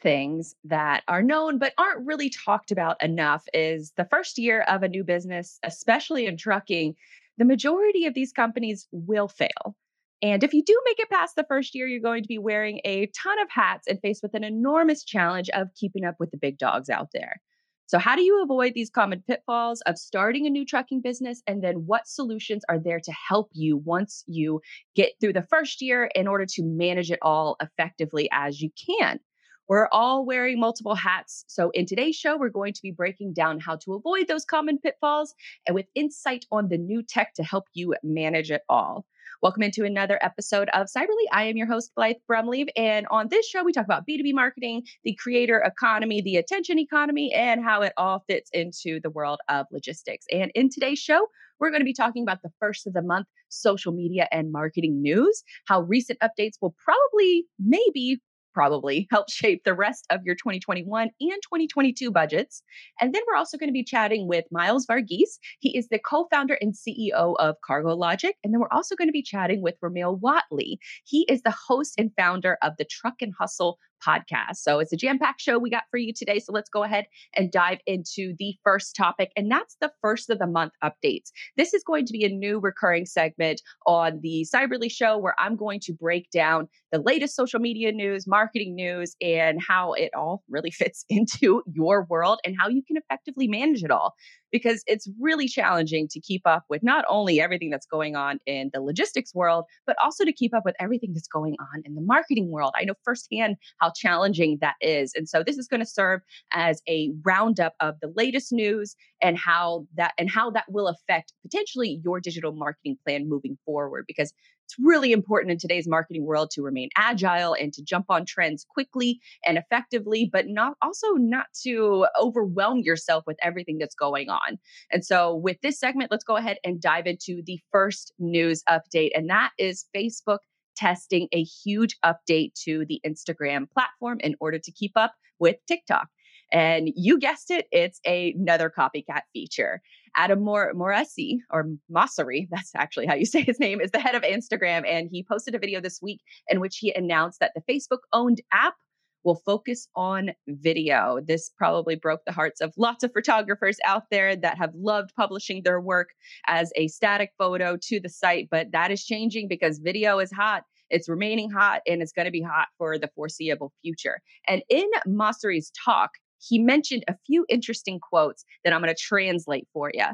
things that are known but aren't really talked about enough is the first year of a new business, especially in trucking, the majority of these companies will fail. And if you do make it past the first year, you're going to be wearing a ton of hats and faced with an enormous challenge of keeping up with the big dogs out there. So, how do you avoid these common pitfalls of starting a new trucking business? And then, what solutions are there to help you once you get through the first year in order to manage it all effectively as you can? We're all wearing multiple hats. So, in today's show, we're going to be breaking down how to avoid those common pitfalls and with insight on the new tech to help you manage it all. Welcome into another episode of Cyberly. I am your host, Blythe Brumleve. And on this show, we talk about B2B marketing, the creator economy, the attention economy, and how it all fits into the world of logistics. And in today's show, we're going to be talking about the first of the month social media and marketing news, how recent updates will probably, maybe probably help shape the rest of your 2021 and 2022 budgets. And then we're also going to be chatting with Miles Varghese. He is the co founder and CEO of CargoLogik. And then we're also going to be chatting with Rahmel Wattley. He is the host and founder of the Truck N' Hustle podcast. So it's a jam packed show we got for you today. So let's go ahead and dive into the first topic, and that's the first of the month updates. This is going to be a new recurring segment on the Cyberly show where I'm going to break down the latest social media news, marketing news, and how it all really fits into your world and how you can effectively manage it all because it's really challenging to keep up with not only everything that's going on in the logistics world, but also to keep up with everything that's going on in the marketing world. I know firsthand how challenging that is. And so this is going to serve as a roundup of the latest news and how that and how that will affect potentially your digital marketing plan moving forward because it's really important in today's marketing world to remain agile and to jump on trends quickly and effectively, but not also not to overwhelm yourself with everything that's going on. And so, with this segment, let's go ahead and dive into the first news update, and that is Facebook testing a huge update to the Instagram platform in order to keep up with TikTok. And you guessed it, it's another copycat feature. Adam Mor- Moresi, or Mosseri, that's actually how you say his name, is the head of Instagram. And he posted a video this week in which he announced that the Facebook owned app will focus on video. This probably broke the hearts of lots of photographers out there that have loved publishing their work as a static photo to the site, but that is changing because video is hot. It's remaining hot and it's going to be hot for the foreseeable future. And in Mosseri's talk, he mentioned a few interesting quotes that I'm going to translate for you.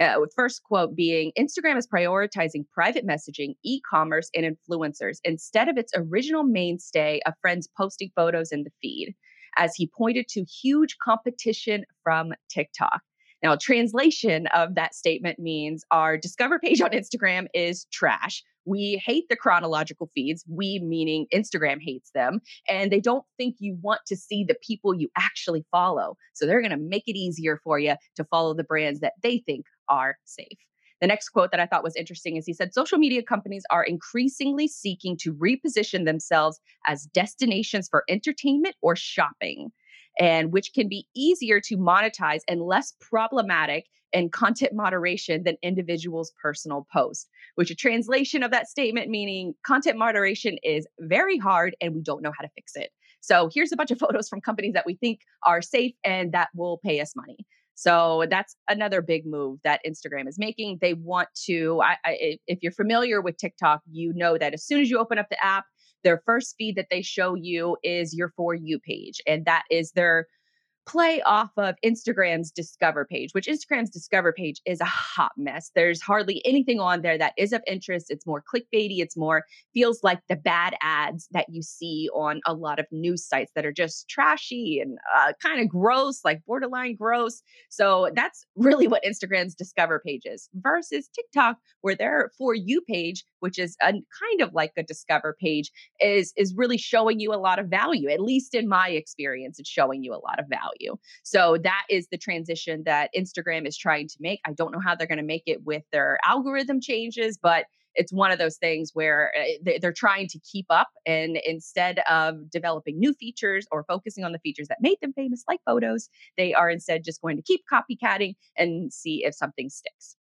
Uh, first quote being Instagram is prioritizing private messaging, e commerce, and influencers instead of its original mainstay of friends posting photos in the feed, as he pointed to huge competition from TikTok. Now, translation of that statement means our discover page on Instagram is trash. We hate the chronological feeds, we meaning Instagram hates them, and they don't think you want to see the people you actually follow. So they're going to make it easier for you to follow the brands that they think are safe. The next quote that I thought was interesting is he said social media companies are increasingly seeking to reposition themselves as destinations for entertainment or shopping and which can be easier to monetize and less problematic in content moderation than individuals' personal posts, which a translation of that statement meaning content moderation is very hard and we don't know how to fix it. So here's a bunch of photos from companies that we think are safe and that will pay us money. So that's another big move that Instagram is making. They want to, I, I, if you're familiar with TikTok, you know that as soon as you open up the app, their first feed that they show you is your For You page, and that is their play off of Instagram's Discover page, which Instagram's Discover page is a hot mess. There's hardly anything on there that is of interest. It's more clickbaity. It's more feels like the bad ads that you see on a lot of news sites that are just trashy and uh, kind of gross, like borderline gross. So that's really what Instagram's Discover page is versus TikTok, where their For You page, which is a kind of like a Discover page, is is really showing you a lot of value. At least in my experience, it's showing you a lot of value value. So that is the transition that Instagram is trying to make. I don't know how they're going to make it with their algorithm changes, but it's one of those things where eh, they're trying to keep up and instead of developing new features or focusing on the features that made them famous like photos they are instead just going to keep copycatting and see if something sticks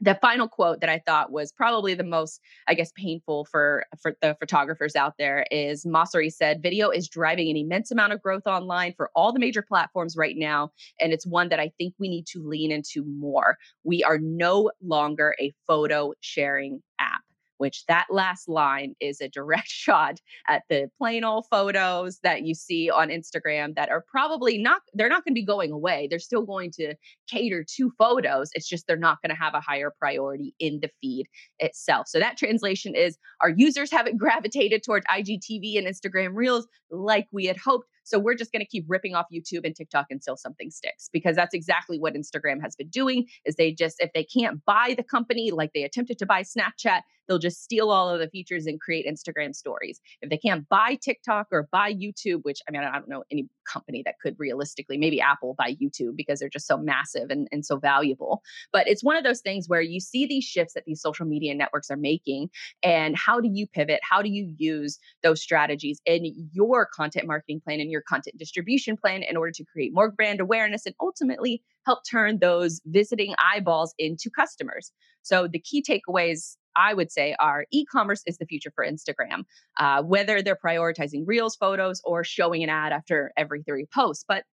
the final quote that I thought was probably the most, I guess, painful for for the photographers out there is Mosseri said, "Video is driving an immense amount of growth online for all the major platforms right now, and it's one that I think we need to lean into more. We are no longer a photo sharing app." Which that last line is a direct shot at the plain old photos that you see on Instagram that are probably not, they're not going to be going away. They're still going to cater to photos. It's just they're not going to have a higher priority in the feed itself. So that translation is our users haven't gravitated towards IGTV and Instagram Reels like we had hoped. So we're just going to keep ripping off YouTube and TikTok until something sticks because that's exactly what Instagram has been doing is they just if they can't buy the company like they attempted to buy Snapchat, they'll just steal all of the features and create Instagram stories. If they can't buy TikTok or buy YouTube, which I mean, I don't know any company that could realistically, maybe Apple buy YouTube because they're just so massive and, and so valuable. But it's one of those things where you see these shifts that these social media networks are making. And how do you pivot? How do you use those strategies in your content marketing plan and your content distribution plan in order to create more brand awareness and ultimately help turn those visiting eyeballs into customers? So the key takeaways I would say are e-commerce is the future for Instagram, uh, whether they're prioritizing reels, photos, or showing an ad after every three posts. But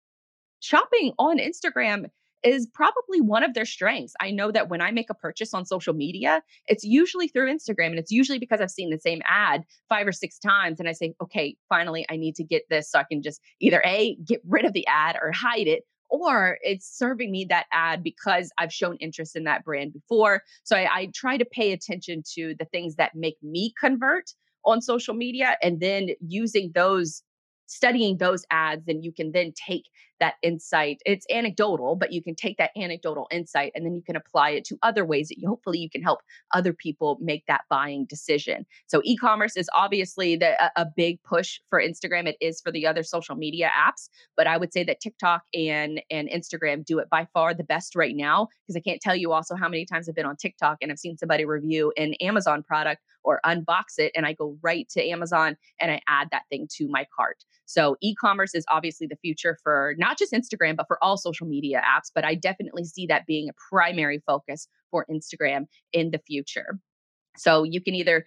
shopping on Instagram is probably one of their strengths. I know that when I make a purchase on social media, it's usually through Instagram and it's usually because I've seen the same ad five or six times and I say, okay, finally I need to get this so I can just either A, get rid of the ad or hide it or it's serving me that ad because I've shown interest in that brand before. So I, I try to pay attention to the things that make me convert on social media and then using those studying those ads then you can then take that insight it's anecdotal but you can take that anecdotal insight and then you can apply it to other ways that you hopefully you can help other people make that buying decision so e-commerce is obviously the, a, a big push for instagram it is for the other social media apps but i would say that tiktok and and instagram do it by far the best right now because i can't tell you also how many times i've been on tiktok and i've seen somebody review an amazon product or unbox it and I go right to Amazon and I add that thing to my cart. So e-commerce is obviously the future for not just Instagram but for all social media apps, but I definitely see that being a primary focus for Instagram in the future. So you can either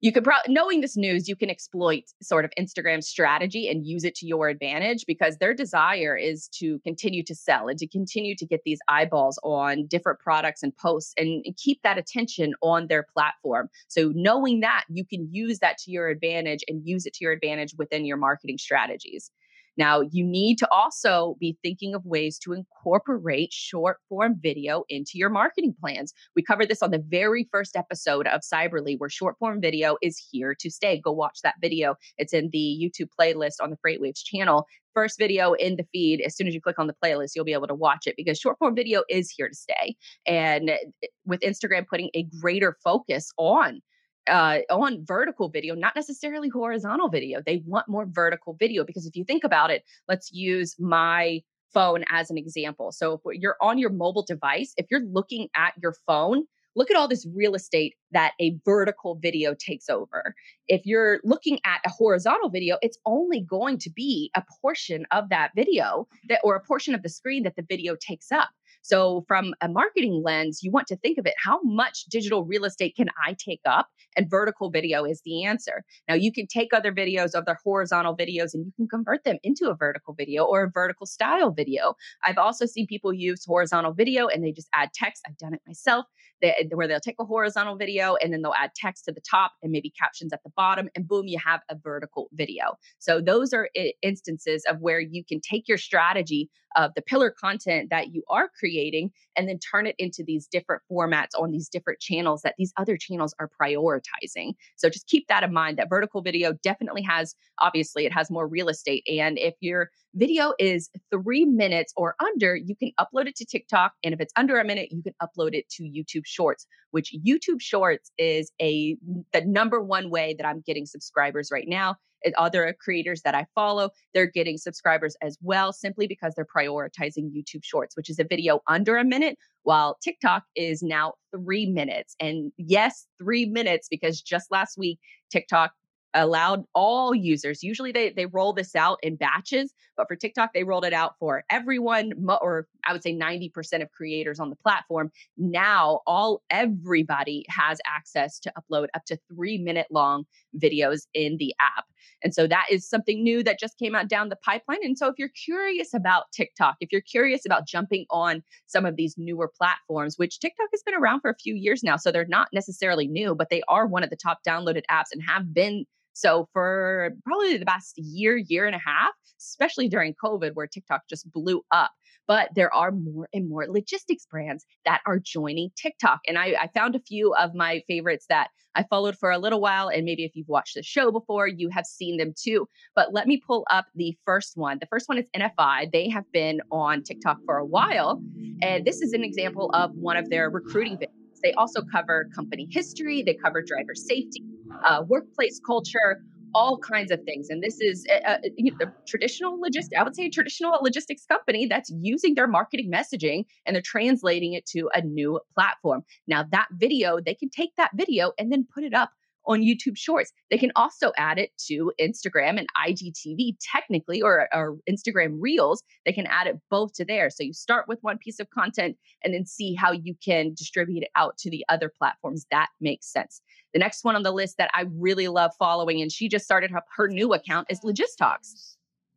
you could probably knowing this news you can exploit sort of instagram's strategy and use it to your advantage because their desire is to continue to sell and to continue to get these eyeballs on different products and posts and keep that attention on their platform. So knowing that you can use that to your advantage and use it to your advantage within your marketing strategies now, you need to also be thinking of ways to incorporate short form video into your marketing plans. We covered this on the very first episode of Cyberly, where short form video is here to stay. Go watch that video. It's in the YouTube playlist on the FreightWaves channel. First video in the feed. As soon as you click on the playlist, you'll be able to watch it because short form video is here to stay. And eh, with Instagram putting a greater focus on uh, on vertical video, not necessarily horizontal video. They want more vertical video because if you think about it, let's use my phone as an example. So if you're on your mobile device, if you're looking at your phone, look at all this real estate that a vertical video takes over. If you're looking at a horizontal video, it's only going to be a portion of that video that or a portion of the screen that the video takes up. So, from a marketing lens, you want to think of it how much digital real estate can I take up? And vertical video is the answer. Now, you can take other videos, other horizontal videos, and you can convert them into a vertical video or a vertical style video. I've also seen people use horizontal video and they just add text. I've done it myself, they, eh, where they'll take a horizontal video and then they'll add text to the top and maybe captions at the bottom, and boom, you have a vertical video. So, those are eh, instances of where you can take your strategy of the pillar content that you are creating and then turn it into these different formats on these different channels that these other channels are prioritizing. So just keep that in mind that vertical video definitely has, obviously, it has more real estate. And if your video is three minutes or under, you can upload it to TikTok. And if it's under a minute, you can upload it to YouTube Shorts, which YouTube Shorts is a the number one way that I'm getting subscribers right now other creators that I follow, they're getting subscribers as well simply because they're prioritizing YouTube Shorts, which is a video under a minute, while TikTok is now three minutes. And yes, three minutes because just last week, TikTok allowed all users. Usually they they roll this out in batches, but for TikTok they rolled it out for everyone or I would say 90% of creators on the platform. Now all everybody has access to upload up to 3 minute long videos in the app. And so that is something new that just came out down the pipeline. And so if you're curious about TikTok, if you're curious about jumping on some of these newer platforms, which TikTok has been around for a few years now, so they're not necessarily new, but they are one of the top downloaded apps and have been so for probably the past year, year and a half, especially during COVID, where TikTok just blew up. But there are more and more logistics brands that are joining TikTok. And I, I found a few of my favorites that I followed for a little while. And maybe if you've watched the show before, you have seen them too. But let me pull up the first one. The first one is NFI. They have been on TikTok for a while. And this is an example of one of their recruiting videos. They also cover company history, they cover driver safety, uh, workplace culture, all kinds of things. And this is a, a, you know, traditional logistics, I would say a traditional logistics company that's using their marketing messaging and they're translating it to a new platform. Now, that video, they can take that video and then put it up on YouTube Shorts. They can also add it to Instagram and IGTV, technically, or, or Instagram Reels. They can add it both to there. So you start with one piece of content and then see how you can distribute it out to the other platforms. That makes sense. The next one on the list that I really love following, and she just started her, her new account, is Logistox.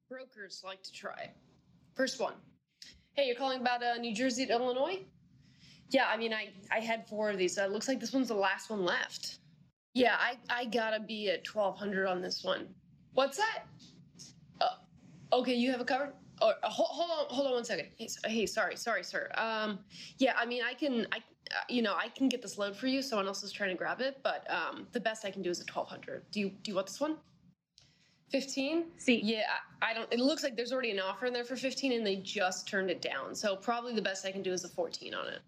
Brokers like to try. First one. Hey, you're calling about uh, New Jersey to Illinois? Yeah, I mean, I, I had four of these. So it looks like this one's the last one left. Yeah, I, I gotta be at 1200 on this one. What's that? Uh, okay, you have a cover? Oh, uh, hold, hold on, hold on one second. Hey, hey, sorry, sorry, sir. Um, yeah, I mean, I can, I, uh, you know, I can get this load for you. Someone else is trying to grab it, but um, the best I can do is a 1200. Do you, do you want this one? 15? See, yeah, I, I don't. It looks like there's already an offer in there for 15, and they just turned it down. So probably the best I can do is a 14 on it.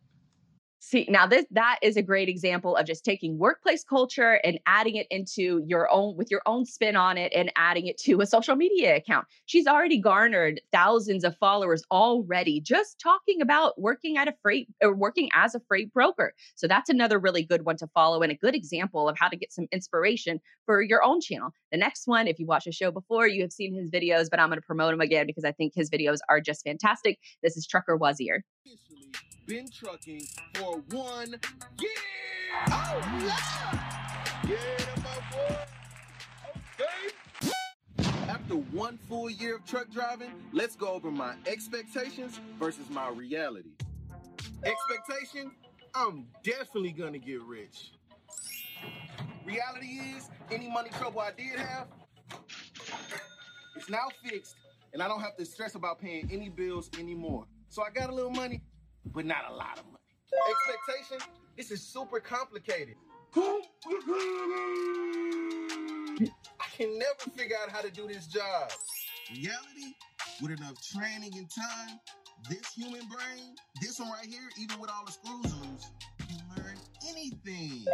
See, now this that is a great example of just taking workplace culture and adding it into your own with your own spin on it and adding it to a social media account. She's already garnered thousands of followers already just talking about working at a freight or working as a freight broker. So that's another really good one to follow and a good example of how to get some inspiration for your own channel. The next one, if you watched the show before, you have seen his videos, but I'm going to promote him again because I think his videos are just fantastic. This is Trucker Wazir been trucking for one year. Oh, yeah. Yeah, my boy. Okay. After one full year of truck driving, let's go over my expectations versus my reality. Expectation, I'm definitely gonna get rich. Reality is, any money trouble I did have, it's now fixed, and I don't have to stress about paying any bills anymore. So I got a little money, but not a lot of money. Expectation, this is super complicated. I can never figure out how to do this job. Reality, with enough training and time, this human brain, this one right here, even with all the screws loose, can learn anything.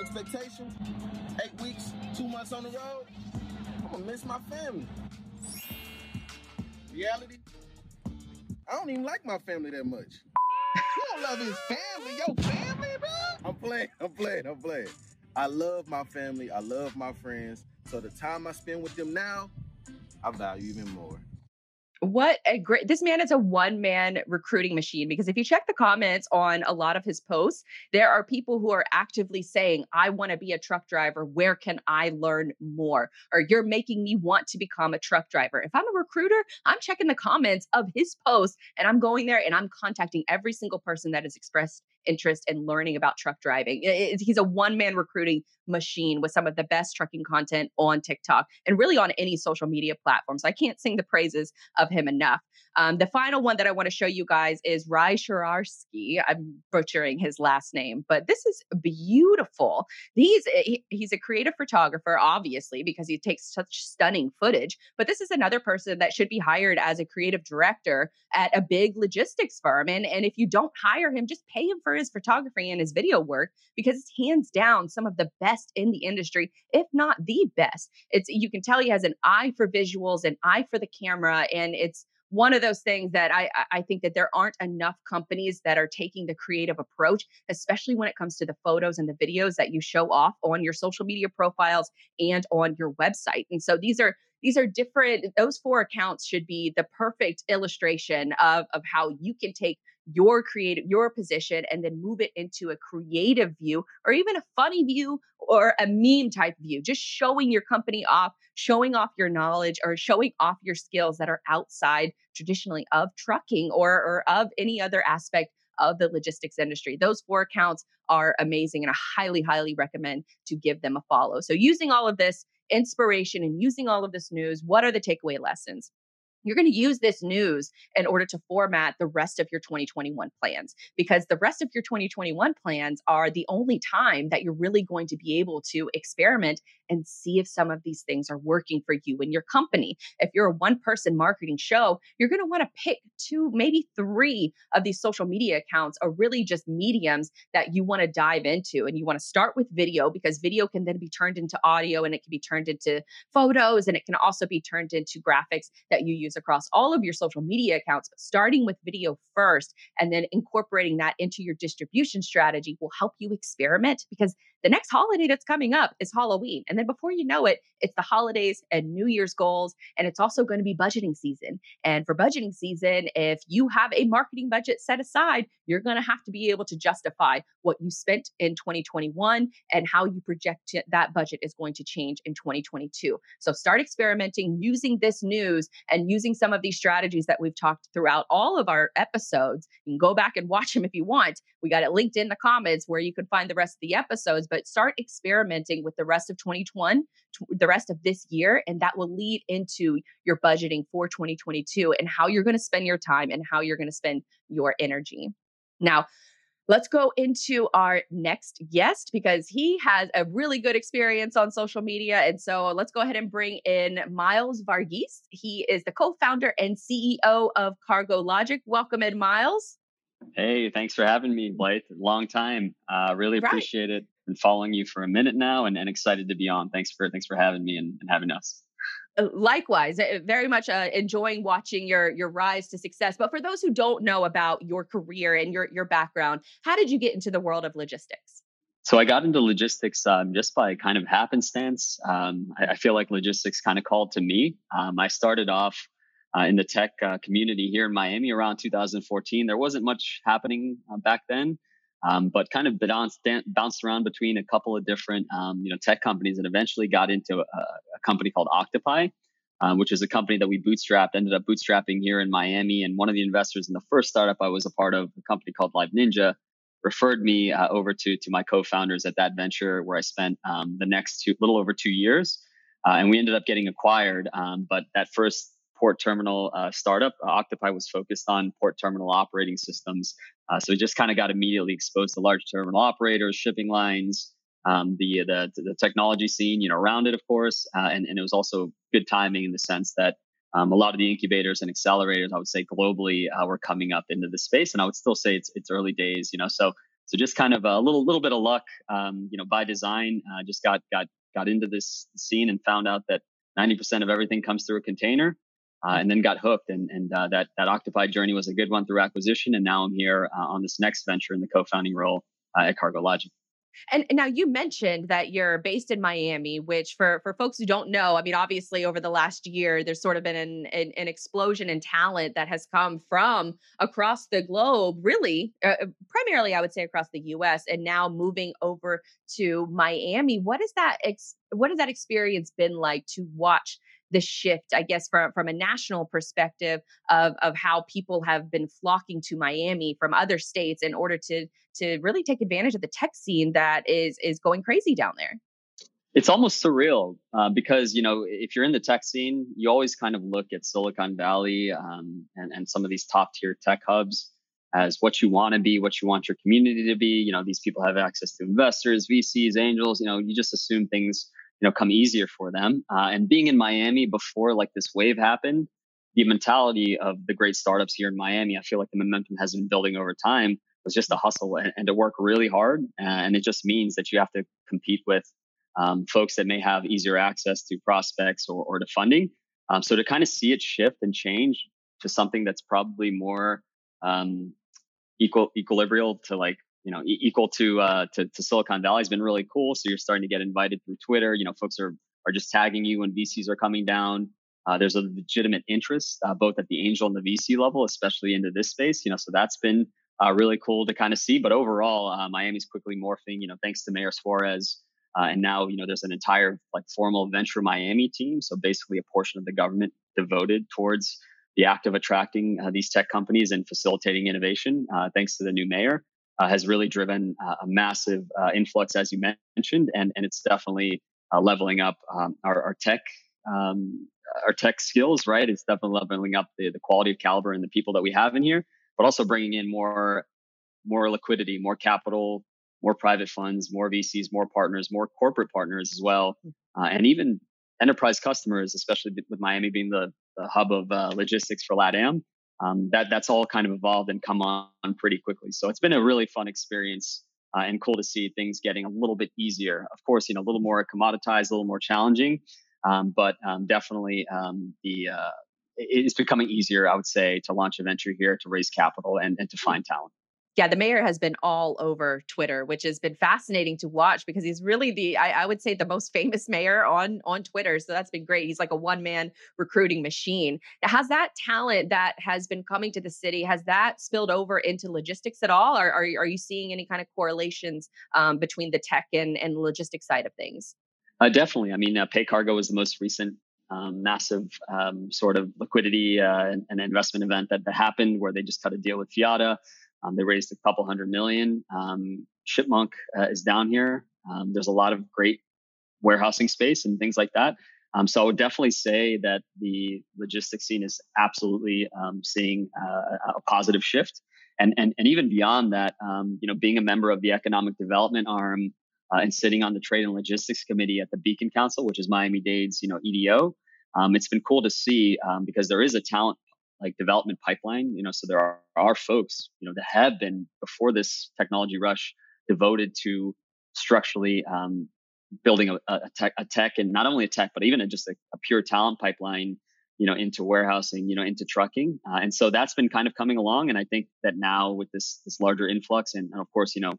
Expectation, eight weeks, two months on the road, I'm gonna miss my family. Reality, I don't even like my family that much don't love his family. Your family, bro? I'm playing. I'm playing. I'm playing. I love my family. I love my friends. So the time I spend with them now, I value even more what a great this man is a one man recruiting machine because if you check the comments on a lot of his posts there are people who are actively saying i want to be a truck driver where can i learn more? or you're making me want to become a truck driver. If i'm a recruiter i'm checking the comments of his posts and i'm going there and i'm contacting every single person that has expressed interest in learning about truck driving. He's a one man recruiting machine with some of the best trucking content on TikTok and really on any social media platform. So I can't sing the praises of him enough. Um, the final one that I want to show you guys is Rai Shararsky. I'm butchering his last name, but this is beautiful. He's he, he's a creative photographer, obviously, because he takes such stunning footage. But this is another person that should be hired as a creative director at a big logistics firm. And and if you don't hire him, just pay him for his photography and his video work because it's hands down some of the best in the industry, if not the best. It's you can tell he has an eye for visuals, an eye for the camera, and it's one of those things that I I think that there aren't enough companies that are taking the creative approach, especially when it comes to the photos and the videos that you show off on your social media profiles and on your website. And so these are these are different those four accounts should be the perfect illustration of of how you can take your creative your position and then move it into a creative view or even a funny view or a meme type view just showing your company off showing off your knowledge or showing off your skills that are outside traditionally of trucking or or of any other aspect of the logistics industry. Those four accounts are amazing and i highly highly recommend to give them a follow. So using all of this inspiration and using all of this news what are the takeaway lessons you're going to use this news in order to format the rest of your 2021 plans because the rest of your 2021 plans are the only time that you're really going to be able to experiment and see if some of these things are working for you and your company. If you're a one person marketing show, you're going to want to pick two, maybe three of these social media accounts or really just mediums that you want to dive into. And you want to start with video because video can then be turned into audio and it can be turned into photos and it can also be turned into graphics that you use across all of your social media accounts. But starting with video first and then incorporating that into your distribution strategy will help you experiment because the next holiday that's coming up is Halloween. And then before you know it, it's the holidays and New Year's goals. And it's also going to be budgeting season. And for budgeting season, if you have a marketing budget set aside, you're going to have to be able to justify what you spent in 2021 and how you project that budget is going to change in 2022. So start experimenting using this news and using some of these strategies that we've talked throughout all of our episodes. You can go back and watch them if you want. We got it linked in the comments where you can find the rest of the episodes, but start experimenting with the rest of 2021, the rest of this year, and that will lead into your budgeting for 2022 and how you're going to spend your time and how you're going to spend your energy. Now, Let's go into our next guest because he has a really good experience on social media. And so let's go ahead and bring in Miles Varghese. He is the co founder and CEO of CargoLogik. Welcome in, Miles. Hey, thanks for having me, Blythe. Long time. Uh, really appreciate right. it. Been following you for a minute now and, and excited to be on. Thanks for thanks for having me and, and having us. Uh, likewise, uh, very much uh, enjoying watching your your rise to success. But for those who don't know about your career and your your background, how did you get into the world of logistics? So I got into logistics um, just by kind of happenstance. Um, I, I, feel like logistics kind of called to me. Um, I started off uh, in the tech uh, community here in Miami around 2014. There wasn't much happening uh, back then, um, but kind of bounced, bounced around between a couple of different um, you know tech companies and eventually got into a, a company called Octopi. Um, which is a company that we bootstrapped, ended up bootstrapping here in Miami. And one of the investors in the first startup I was a part of, a company called Live Ninja, referred me uh, over to to my co-founders at that venture, where I spent um, the next two, little over two years, uh, and we ended up getting acquired. Um, but that first port terminal uh, startup. Uh, Octopi was focused on port terminal operating systems. Uh, so we just kind of got immediately exposed to large terminal operators, shipping lines, um, the, the, the technology scene, you know, around it, of course, uh, and and it was also good timing in the sense that um, a lot of the incubators and accelerators, I would say, globally, uh, were coming up into the space, and I would still say it's it's early days, you know. So so just kind of a little little bit of luck, um, you know, by design. Uh, just got got got into this scene and found out that 90% of everything comes through a container uh, and then got hooked. And, and uh, that that Octopi journey was a good one through acquisition. And now I'm here uh, on this next venture in the co-founding role uh, at CargoLogik. And, now you mentioned that you're based in Miami, which for for folks who don't know, I mean, obviously over the last year, there's sort of been an, an, an explosion in talent that has come from across the globe, really, uh primarily I would say across the U.S. and now moving over to Miami. What is that? Ex- what has that experience been like to watch the shift, I guess, from from a national perspective of of how people have been flocking to Miami from other states in order to to really take advantage of the tech scene that is is going crazy down there. It's almost surreal uh, because you know if you're in the tech scene, you always kind of look at Silicon Valley um, and and some of these top tier tech hubs as what you want to be, what you want your community to be. You know, these people have access to investors, VCs, angels. You know, you just assume things you know come easier for them. Uh, and being in Miami before like this wave happened, the mentality of the great startups here in Miami, I feel like the momentum has been building over time. Was just to hustle and, and to work really hard, and it just means that you have to compete with um, folks that may have easier access to prospects or, or to funding. Um, so to kind of see it shift and change to something that's probably more um, equal equilibrial to like you know e- equal to, uh, to to Silicon Valley has been really cool. So you're starting to get invited through Twitter. You know, folks are are just tagging you when VCs are coming down. Uh, there's a legitimate interest uh, both at the angel and the VC level, especially into this space. You know, so that's been uh, really cool to kind of see. But overall, uh, Miami's quickly morphing. You know, thanks to Mayor Suarez. Uh, and now, you know, there's an entire like formal Venture Miami team. So basically, a portion of the government devoted towards the act of attracting uh, these tech companies and facilitating innovation, thanks to the new mayor, uh, has really driven uh, a massive uh, influx, as you mentioned, and and it's definitely leveling up um, our, our, tech. Um, our tech skills, right? It's definitely leveling up the, the quality of caliber and the people that we have in here, but also bringing in more, more liquidity, more capital, more private funds, more VCs, more partners, more corporate partners as well, hmm. uh, and even enterprise customers, especially with Miami being the, the hub of uh, logistics for LATAM. Um, that that's all kind of evolved and come on pretty quickly. So it's been a really fun experience uh, and cool to see things getting a little bit easier. Of course, you know, a little more commoditized, a little more challenging, um, but um, definitely um, the uh, it's becoming easier, I would say, to launch a venture here, to raise capital, and, and to find talent yeah, the mayor has been all over Twitter, which has been fascinating to watch because he's really the I, I, would say the most famous mayor on on Twitter. So that's been great. He's like a one man recruiting machine. Now, has that talent that has been coming to the city has that spilled over into logistics at all? Or are are you seeing any kind of correlations um, between the tech and and logistics side of things? Uh, definitely. I mean, uh, PayCargo was the most recent um, massive um, sort of liquidity uh, and, and, investment event that, that happened where they just cut a deal with Fiata. Um, they raised a couple hundred million. Um, Shipmonk uh, is down here. Um, there's a lot of great warehousing space and things like that. Um, so I would definitely say that the logistics scene is absolutely um, seeing uh, a positive shift. And, and, and even beyond that, um, you know, being a member of the economic development arm uh, and sitting on the trade and logistics committee at the Beacon Council, which is Miami Dade's, you know, EDO, it's been cool to see because there is a talent like development pipeline. You know, so there are, are folks, you know, that have been before this technology rush devoted to structurally um, building a, a, tech, a tech and not only a tech, but even a, just a, a, pure talent pipeline, you know, into warehousing, you know, into trucking. Uh, and so that's been kind of coming along. And I think that now with this, this larger influx and, and of course, you know,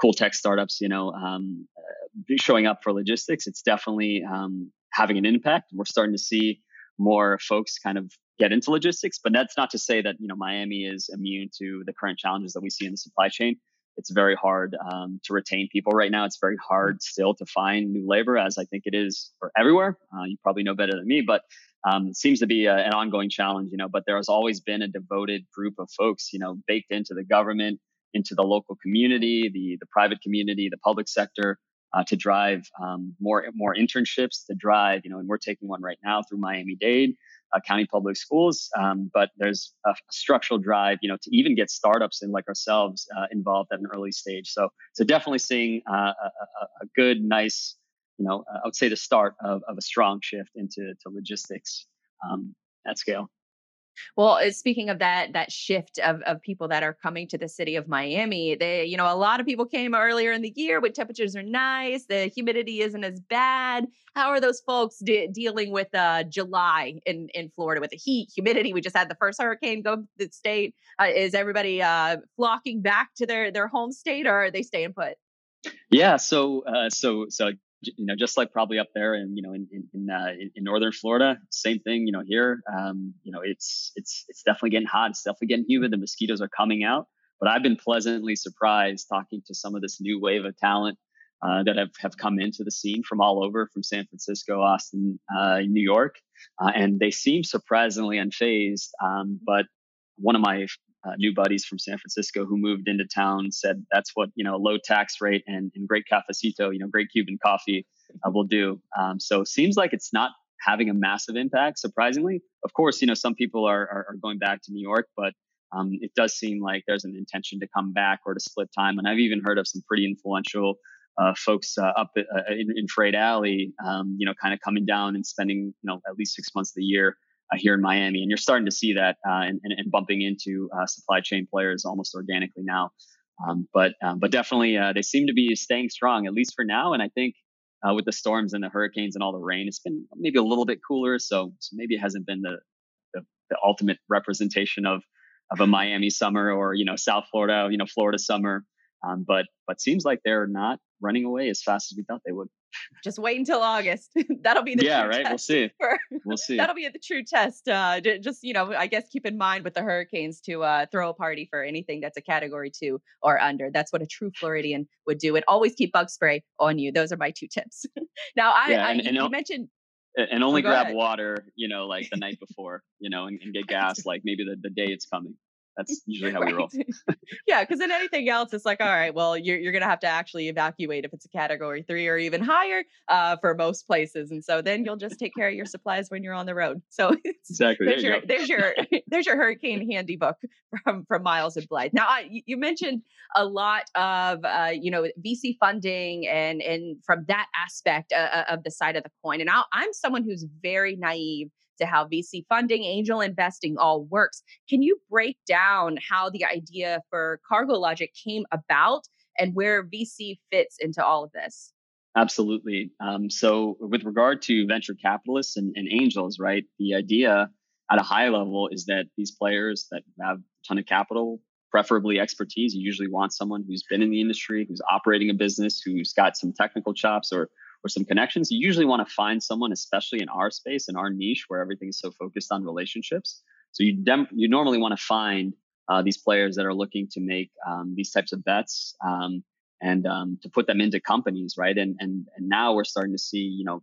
cool tech startups, you know, um, uh, showing up for logistics, it's definitely um, having an impact. We're starting to see more folks kind of get into logistics. But that's not to say that you know Miami is immune to the current challenges that we see in the supply chain. It's very hard um, to retain people right now. It's very hard still to find new labor, as I think it is for everywhere. Uh, you probably know better than me, but um, it seems to be a, an ongoing challenge. You know, but there has always been a devoted group of folks, you know, baked into the government, into the local community, the the private community, the public sector. Uh, to drive um, more more internships, to drive, you know, and we're taking one right now through Miami Dade, uh, county public schools. Um, but there's a structural drive, you know, to even get startups and like ourselves uh, involved at an early stage. So, so definitely seeing uh, a, a, good, nice, you know, I would say the start of, of a strong shift into to logistics um, at scale. Well, uh, speaking of that, that shift of, of people that are coming to the city of Miami, they, you know, a lot of people came earlier in the year when temperatures are nice, the humidity isn't as bad. How are those folks de- dealing with uh, July in, in Florida with the heat, humidity? We just had the first hurricane go the state. Uh, is everybody uh, flocking back to their their home state, or are they staying put? Yeah, so uh, so so you know, just like probably up there and you know in in in, uh, in, northern Florida, same thing. You know, here, um, you know, it's it's it's definitely getting hot. It's definitely getting humid. The mosquitoes are coming out. But I've been pleasantly surprised talking to some of this new wave of talent uh, that have, have come into the scene from all over, from San Francisco, Austin, uh, New York, uh, and they seem surprisingly unfazed. Um, but one of my uh, new buddies from San Francisco who moved into town said that's what you know a low tax rate and, and great cafecito, you know, great Cuban coffee uh, will do. Um, so seems like it's not having a massive impact. Surprisingly, of course, you know some people are are, are going back to New York, but um, it does seem like there's an intention to come back or to split time. And I've even heard of some pretty influential uh, folks uh, up uh, in, in Freight Alley, um, you know, kind of coming down and spending you know at least six months of the year uh, here in Miami, and you're starting to see that uh, and, and, bumping into uh, supply chain players almost organically now. Um, but um, but definitely they seem to be staying strong at least for now. And I think with the storms and the hurricanes and all the rain, it's been maybe a little bit cooler. So so maybe it hasn't been the the, the ultimate representation of of a Miami summer or you know South Florida, you know Florida summer. Um, but but seems like they're not running away as fast as we thought they would. Just wait until August. that'll be the yeah, right. We'll see. For, we'll see. That'll be the true test. Uh, just you know, I guess keep in mind with the hurricanes to uh, throw a party for anything that's a category two or under. That's what a true Floridian would do. And always keep bug spray on you. Those are my two tips. now, I, yeah, and, I and you, mentioned and only oh, grab ahead. water, you know, like the night before, you know, and, and get gas like maybe the, the day it's coming. That's usually how right. we roll. yeah, because in anything else, it's like, all right, well, you're you're gonna have to actually evacuate if it's a category three or even higher uh, for most places, and so then you'll just take care of your supplies when you're on the road. So exactly, there's there your there's your there's your hurricane handy book from from Miles and Blythe. Now, I, you mentioned a lot of uh, you know VC funding and and from that aspect uh, uh, of the side of the coin, and i I'm someone who's very naive to how VC funding, angel investing all works. Can you break down how the idea for CargoLogik came about and where VC fits into all of this? Absolutely. Um, so, with regard to venture capitalists and, and angels, right, the idea at a high level is that these players that have a ton of capital preferably expertise. You usually want someone who's been in the industry, who's operating a business, who's got some technical chops or or some connections, you usually want to find someone, especially in our space, in our niche, where everything is so focused on relationships. So you dem- you normally want to find uh, these players that are looking to make um, these types of bets um, and um, to put them into companies, right? And and and now we're starting to see, you know,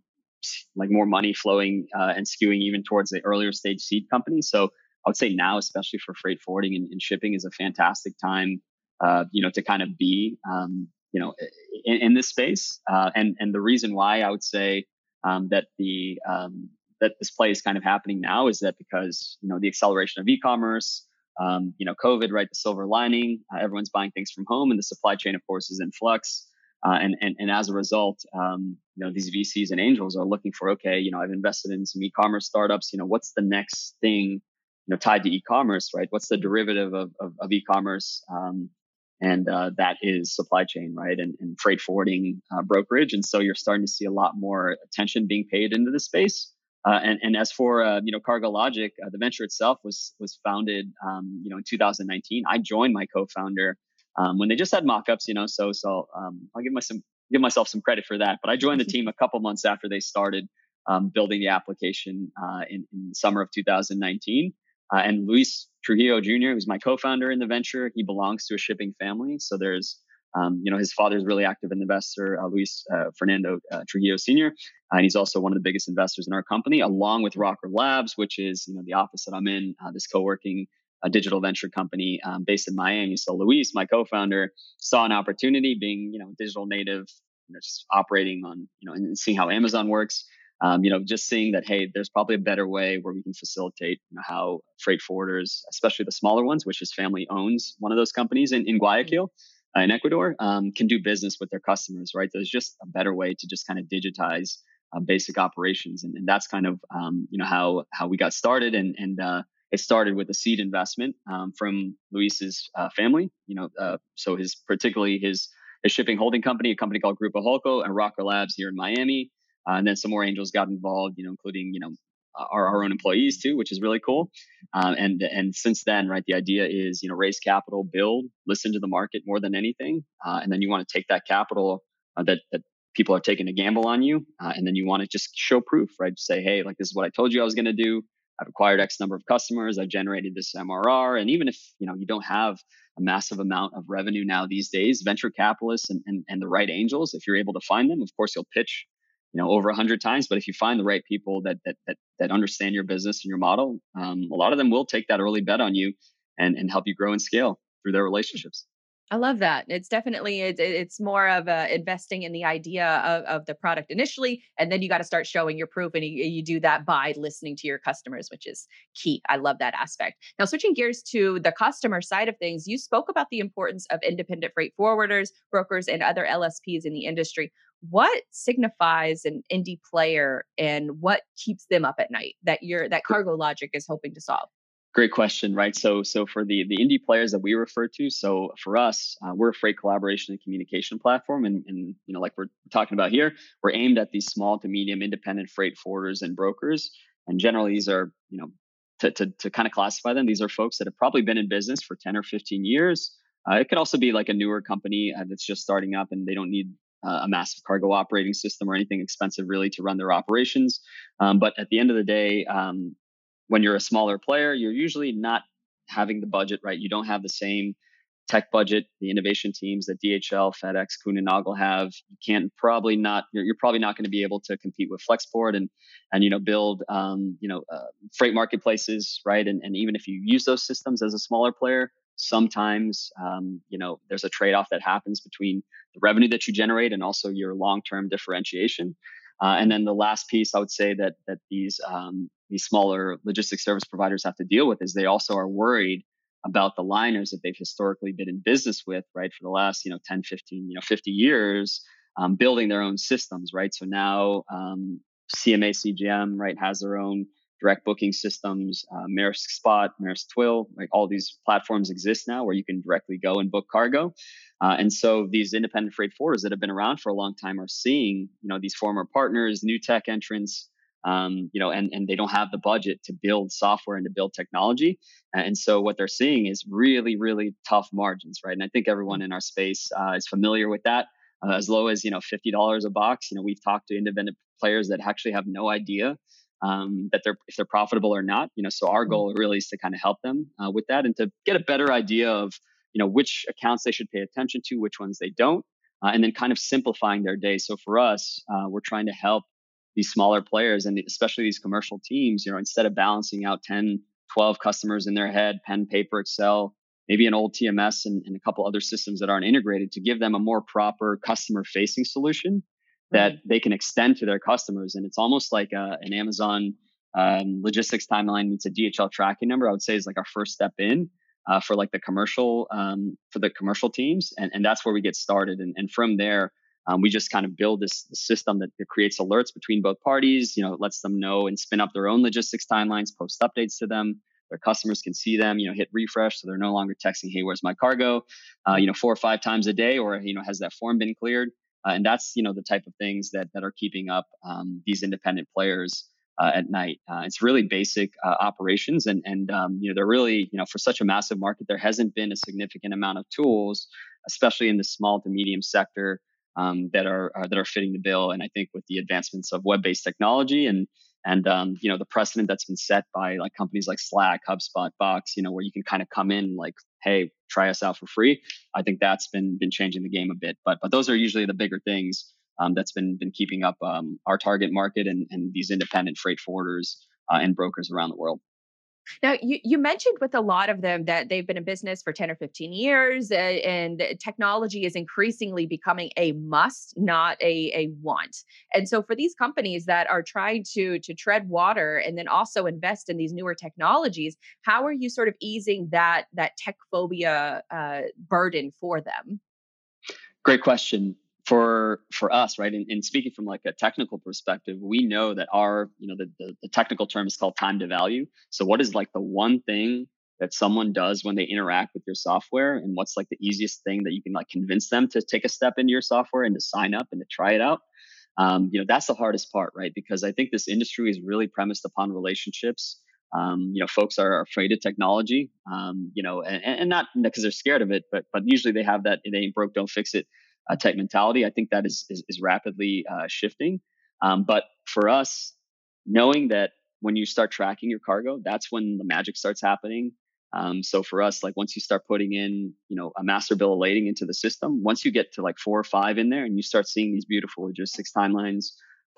like more money flowing uh, and skewing even towards the earlier stage seed companies. So I would say now, especially for freight forwarding and, and shipping, is a fantastic time, uh, you know, to kind of be, um, you know, in, in this space. Uh, and and the reason why I would say um, that the um, that this play is kind of happening now is that because you know the acceleration of e-commerce, um, you know, COVID, right? The silver lining, uh, everyone's buying things from home, and the supply chain, of course, is in flux. Uh, and, and and as a result, um, you know, these VCs and angels are looking for okay, you know, I've invested in some e-commerce startups. You know, what's the next thing, you know, tied to e-commerce, right? What's the derivative of of, of e-commerce? Um, and uh, that is supply chain, right, and, and freight forwarding uh, brokerage. And so you're starting to see a lot more attention being paid into the space. Uh, and, and as for uh, you know CargoLogik, uh, the venture itself was was founded um, you know in 2019. I joined my co-founder um, when they just had mock-ups, you know. So so um, I'll give my some give myself some credit for that. But I joined the team a couple months after they started um, building the application uh, in, in the summer of 2019. Uh, and Luis Trujillo Jr., who's my co-founder in the venture, he belongs to a shipping family. So there's, um, you know, his father is really active investor, uh, Luis uh, Fernando uh, Trujillo Sr., and he's also one of the biggest investors in our company, along with Rokk3r Labs, which is, you know, the office that I'm in, uh, this co-working uh, digital venture company um, based in Miami. So Luis, my co-founder, saw an opportunity being, you know, digital native, you know, just operating on, you know, and seeing how Amazon works um, you know, just seeing that, hey, there's probably a better way where we can facilitate you know, how freight forwarders, especially the smaller ones, which his family owns one of those companies in, in Guayaquil uh, in Ecuador, um, can do business with their customers, right? There's just a better way to just kind of digitize uh, basic operations. And, and that's kind of, um, you know, how, how we got started. And, and, uh, it started with a seed investment um, from Luis's uh, family, you know, uh, so his particularly his, his shipping holding company, a company called Grupo Holco and Rokk3r Labs here in Miami. Uh, and then some more angels got involved, you know, including, you know, our, our own employees too, which is really cool. Um, and and since then, right, the idea is you know raise capital, build, listen to the market more than anything, uh, and then you want to take that capital uh, that that people are taking a gamble on you, uh, and then you want to just show proof, right? Just say, hey, like this is what I told you I was going to do. I've acquired X number of customers. I've generated this MRR, and even if you know you don't have a massive amount of revenue now these days, venture capitalists and, and, and the right angels, if you're able to find them, of course you'll pitch you know over a hundred times. But if you find the right people that that that, that understand your business and your model, um, a lot of them will take that early bet on you and and help you grow and scale through their relationships. I love that. It's definitely it's it's more of uh, investing in the idea of, of the product initially, and then you got to start showing your proof, and you, you do that by listening to your customers, which is key. I love that aspect. Now, switching gears to the customer side of things, you spoke about the importance of independent freight forwarders, brokers, and other LSPs in the industry what signifies an indie player and what keeps them up at night that you're that CargoLogik is hoping to solve? Great question right? So so for the the indie players that we refer to so for us uh, we're a freight collaboration and communication platform and, and you know like we're talking about here we're aimed at these small to medium independent freight forwarders and brokers. And generally these are you know to, to, to kind of classify them, these are folks that have probably been in business for 10 or 15 years. Uh, it could also be like a newer company uh, that's just starting up and they don't need uh, a massive cargo operating system or anything expensive really to run their operations. Um, but at the end of the day, um, when you're a smaller player, you're usually not having the budget, right? You don't have the same tech budget, the innovation teams that DHL, FedEx, Kuehne and have. You can't probably not. You're, you're probably not going to be able to compete with Flexport and and you know build um, you know uh, freight marketplaces, right? And and even if you use those systems as a smaller player, sometimes um, you know there's a trade-off that happens between the revenue that you generate and also your long-term differentiation. Uh, and then the last piece I would say that that these um, these smaller logistics service providers have to deal with is they also are worried about the liners that they've historically been in business with, right, for the last, you know, 10, 15, you know, 50 years, um, building their own systems, right? So now um, CMA CGM, right, has their own direct booking systems, uh, Maersk Spot, Maersk Twill, like all these platforms exist now where you can directly go and book cargo. Uh, and so these independent freight forwarders that have been around for a long time are seeing, you know, these former partners, new tech entrants, um, you know, and, and they don't have the budget to build software and to build technology. And so what they're seeing is really, really tough margins, right? And I think everyone in our space uh, is familiar with that. Uh, as low as you know, fifty dollars a box. You know, we've talked to independent players that actually have no idea um, that they're if they're profitable or not. You know, so our mm-hmm. goal really is to kind of help them uh, with that and to get a better idea of you know which accounts they should pay attention to, which ones they don't, uh, and then kind of simplifying their day. So for us, uh, we're trying to help these smaller players and especially these commercial teams, you know, instead of balancing out 10, 12 customers in their head, pen, paper, Excel, maybe an old TMS and, and a couple other systems that aren't integrated to give them a more proper customer facing solution that right. they can extend to their customers. And it's almost like a, an Amazon um, logistics timeline meets a DHL tracking number. I would say is like our first step in uh, for like the commercial um, for the commercial teams, and, and that's where we get started. And, and from there, um, we just kind of build this, this system that, that, creates alerts between both parties. You know, lets them know and spin up their own logistics timelines, post updates to them. Their customers can see them. You know, hit refresh, so they're no longer texting, "Hey, where's my cargo?" Uh, you know, four or five times a day, or you know, has that form been cleared? Uh, and that's you know the type of things that that are keeping up um, these independent players uh, at night. Uh, it's really basic uh, operations, and and um, you know they're really you know for such a massive market, there hasn't been a significant amount of tools, especially in the small to medium sector um, that are, are, that are fitting the bill. And I think with the advancements of web-based technology and and um, you know the precedent that's been set by like companies like Slack, HubSpot, Box, you know, where you can kind of come in like, hey, try us out for free. I think that's been been changing the game a bit. But but those are usually the bigger things um, that's been been keeping up um, our target market and and these independent freight forwarders uh, and brokers around the world. Now, you, you mentioned with a lot of them that they've been in business for 10 or 15 years, uh, and technology is increasingly becoming a must, not a, a want. And so, for these companies that are trying to, to tread water and then also invest in these newer technologies, how are you sort of easing that, that tech phobia uh, burden for them? Great question for for us right? And, and, speaking from like a technical perspective we know that our you know the, the, the, technical term is called time to value. So what is like the one thing that someone does when they interact with your software and what's like the easiest thing that you can like convince them to take a step into your software and to sign up and to try it out? Um, you know that's the hardest part right? Because i think this industry is really premised upon relationships. Um, you know folks are afraid of technology um, you know and, and not because they're scared of it but but usually they have that it ain't broke don't fix it uh, type mentality. I think that is is, is rapidly uh, shifting. Um, but for us, knowing that when you start tracking your cargo, that's when the magic starts happening. Um, so for us, like once you start putting in, you know, a master bill of lading into the system, once you get to like four or five in there, and you start seeing these beautiful logistics timelines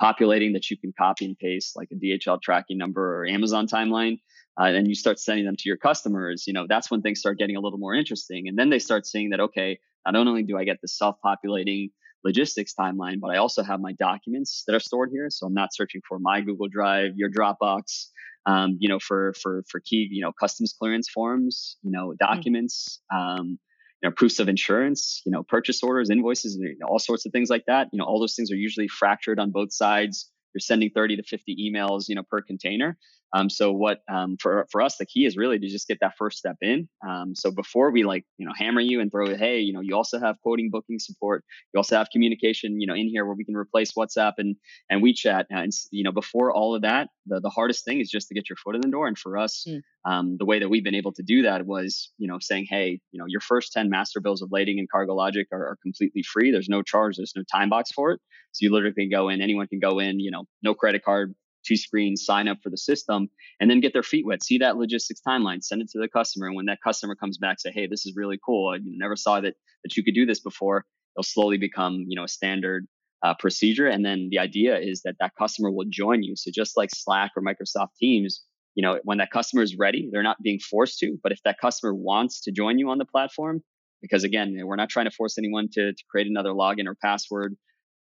populating that you can copy and paste, like a DHL tracking number or Amazon timeline, uh, and you start sending them to your customers, you know, that's when things start getting a little more interesting. And then they start seeing that, okay, not only do I get the self-populating logistics timeline, but I also have my documents that are stored here. So I'm not searching for my Google Drive, your Dropbox, um, you know, for for for key, you know, customs clearance forms, you know, mm. documents, um, you know, proofs of insurance, you know, purchase orders, invoices, you know, all sorts of things like that. You know, all those things are usually fractured on both sides. You're sending 30 to 50 emails, you know, per container. Um, so what um, for for us the key is really to just get that first step in. Um, so before we like you know hammer you and throw hey you know you also have quoting booking support, you also have communication you know in here where we can replace WhatsApp and and WeChat and you know before all of that the the hardest thing is just to get your foot in the door. And for us, mm. um, the way that we've been able to do that was you know saying hey you know your first ten master bills of lading and CargoLogik are, are completely free. There's no charge. There's no time box for it. So you literally can go in. Anyone can go in. You know no credit card two screens, sign up for the system, and then get their feet wet. See that logistics timeline, send it to the customer, and when that customer comes back, say, "Hey, this is really cool. I never saw that that you could do this before." It'll slowly become, you know, a standard uh, procedure, and then the idea is that that customer will join you. So just like Slack or Microsoft Teams, you know, when that customer is ready, they're not being forced to. But if that customer wants to join you on the platform, because again, we're not trying to force anyone to, to create another login or password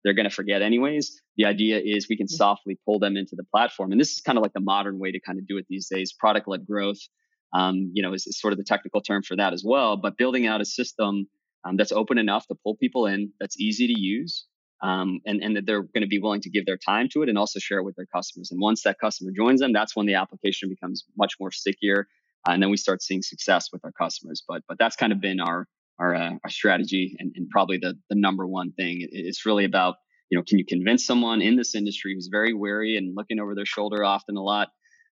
they're going to forget anyways. The idea is we can mm-hmm. softly pull them into the platform. And this is kind of like the modern way to kind of do it these days. Product led growth, um, you know, is, is, sort of the technical term for that as well. But building out a system um, that's open enough to pull people in, that's easy to use, um, and, and that they're going to be willing to give their time to it and also share it with their customers. And once that customer joins them, that's when the application becomes much more stickier. Uh, and then we start seeing success with our customers. But but that's kind of been our our, uh, our strategy and, and, probably the, the number one thing. It, it's really about, you know, can you convince someone in this industry who's very wary and looking over their shoulder often a lot,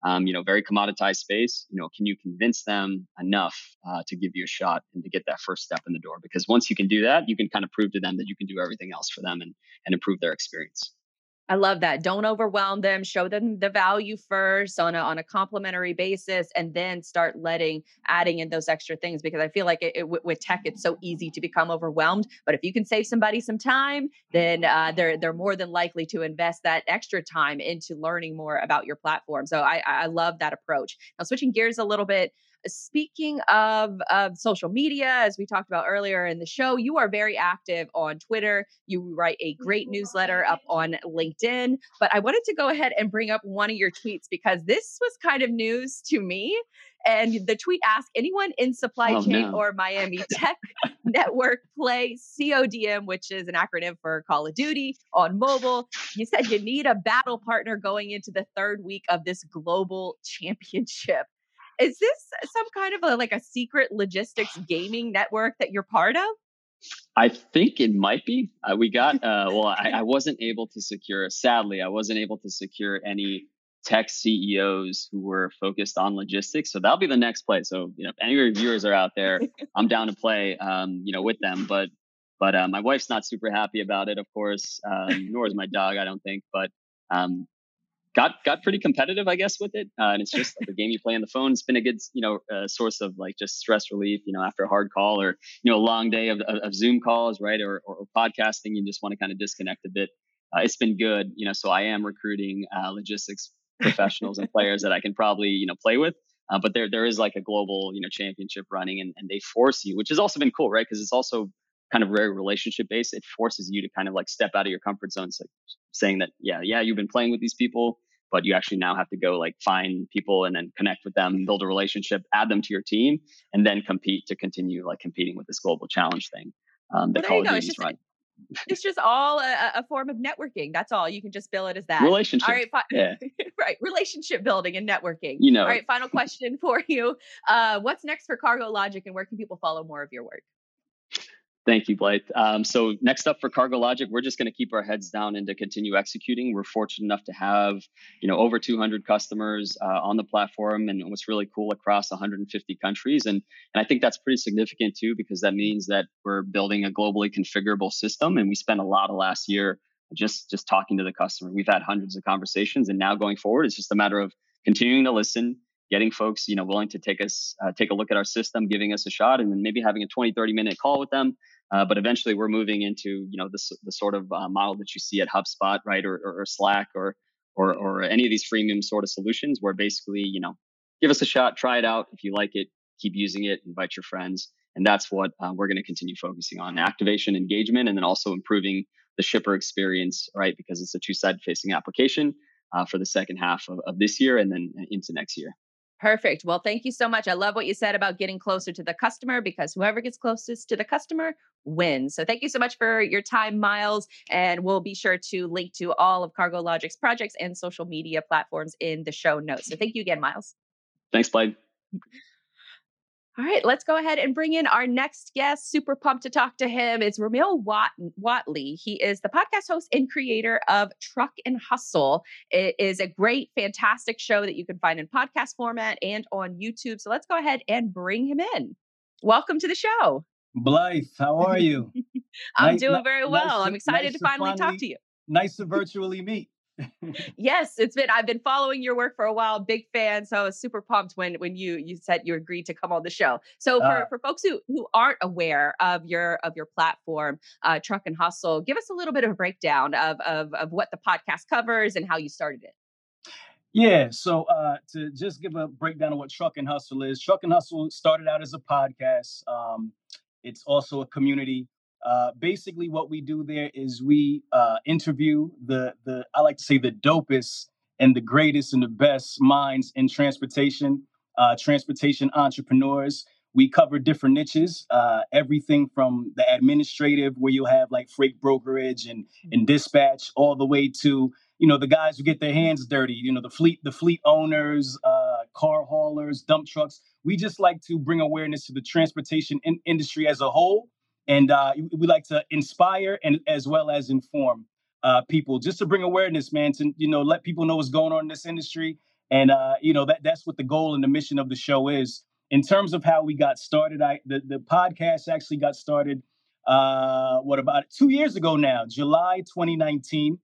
um, you know, very commoditized space, you know, can you convince them enough uh, to give you a shot and to get that first step in the door? Because once you can do that, you can kind of prove to them that you can do everything else for them and, and improve their experience. I love that. Don't overwhelm them. Show them the value first on a on a complimentary basis, and then start letting adding in those extra things. Because I feel like it, it, with tech, it's so easy to become overwhelmed. But if you can save somebody some time, then uh, they're they're more than likely to invest that extra time into learning more about your platform. So I I love that approach. Now switching gears a little bit. Speaking of, of social media, as we talked about earlier in the show, you are very active on Twitter. You write a great newsletter up on LinkedIn. But I wanted to go ahead and bring up one of your tweets because this was kind of news to me. And the tweet asked anyone in supply oh, chain no. or Miami Tech Network play CODM, which is an acronym for Call of Duty on mobile. You said you need a battle partner going into the third week of this global championship. Is this some kind of a like a secret logistics gaming network that you're part of? I think it might be. Uh, we got uh, well. I, I wasn't able to secure. Sadly, I wasn't able to secure any tech CEOs who were focused on logistics. So that'll be the next play. So you know, if any viewers are out there, I'm down to play. Um, you know, with them. But but uh, my wife's not super happy about it, of course. Um, nor is my dog. I don't think. But um, got got pretty competitive, I guess, with it. Uh, and it's just like a game you play on the phone. It's been a good, you know, uh, source of like just stress relief, you know, after a hard call or you know a long day of, of, Zoom calls, right, or, or, or podcasting. You just want to kind of disconnect a bit. Uh, it's been good, you know. So I am recruiting uh, logistics professionals and players that I can probably you know play with. Uh, but there there is like a global you know championship running, and, and they force you, which has also been cool, right? Because it's also kind of very relationship based. It forces you to kind of like step out of your comfort zone. So saying that, yeah, yeah, you've been playing with these people, but you actually now have to go like find people and then connect with them, build a relationship, add them to your team, and then compete to continue like competing with this global challenge thing um, that well, of Duty's run. It's just all a, a, form of networking. That's all. You can just bill it as that. Relationship. All right. Fi- yeah. right. Relationship building and networking. You know. All right. Final question for you. Uh, what's next for CargoLogik and where can people follow more of your work? Thank you, Blythe. Um, so next up for CargoLogik, we're just going to keep our heads down and to continue executing. We're fortunate enough to have, you know, over 200 customers uh, on the platform, and what's really cool across 150 countries. And and I think that's pretty significant too, because that means that we're building a globally configurable system. And we spent a lot of last year just just talking to the customer. We've had hundreds of conversations, and now going forward, it's just a matter of continuing to listen, getting folks you know willing to take us uh, take a look at our system giving us a shot and then maybe having a 20 30 minute call with them. Uh, but eventually we're moving into you know the sort of uh, model that you see at hubspot right or, or, or slack or, or or any of these freemium sort of solutions where basically you know give us a shot try it out. If you like it keep using it invite your friends. And that's what uh, we're going to continue focusing on activation engagement and then also improving the shipper experience right because it's a two-sided facing application uh, for the second half of, of this year and then into next year Perfect. Well, thank you so much. I love what you said about getting closer to the customer because whoever gets closest to the customer wins. So thank you so much for your time, Miles. And we'll be sure to link to all of CargoLogik's projects and social media platforms in the show notes. So thank you again, Miles. Thanks, Blythe. All right, let's go ahead and bring in our next guest. Super pumped to talk to him. It's Rahmel Watt- Wattley. He is the podcast host and creator of Truck N' Hustle. It is a great, fantastic show that you can find in podcast format and on YouTube. So let's go ahead and bring him in. Welcome to the show. Blythe, how are you? I'm nice, doing very well. Nice I'm excited nice to, finally, finally talk to you. Nice to virtually meet yes, it's been I've been following your work for a while, big fan. So I was super pumped when when you you said you agreed to come on the show. So for, uh, for folks who who aren't aware of your of your platform, uh, Truck N' Hustle, give us a little bit of a breakdown of of of what the podcast covers and how you started it. Yeah, so uh, to just give a breakdown of what Truck N' Hustle is, Truck N' Hustle started out as a podcast. Um, it's also a community uh, basically, what we do there is we uh, interview the the I like to say the dopest and the greatest and the best minds in transportation, uh, transportation entrepreneurs. We cover different niches, uh, everything from the administrative, where you'll have like freight brokerage and and dispatch, all the way to you know the guys who get their hands dirty. You know the fleet the fleet owners, uh, car haulers, dump trucks. We just like to bring awareness to the transportation in- industry as a whole and uh, we like to inspire and as well as inform uh, people, just to bring awareness, man. To you know, let people know what's going on in this industry, and uh, you know that that's what the goal and the mission of the show is. In terms of how we got started, I the, the podcast actually got started. Uh, what about two years ago now, July 2019.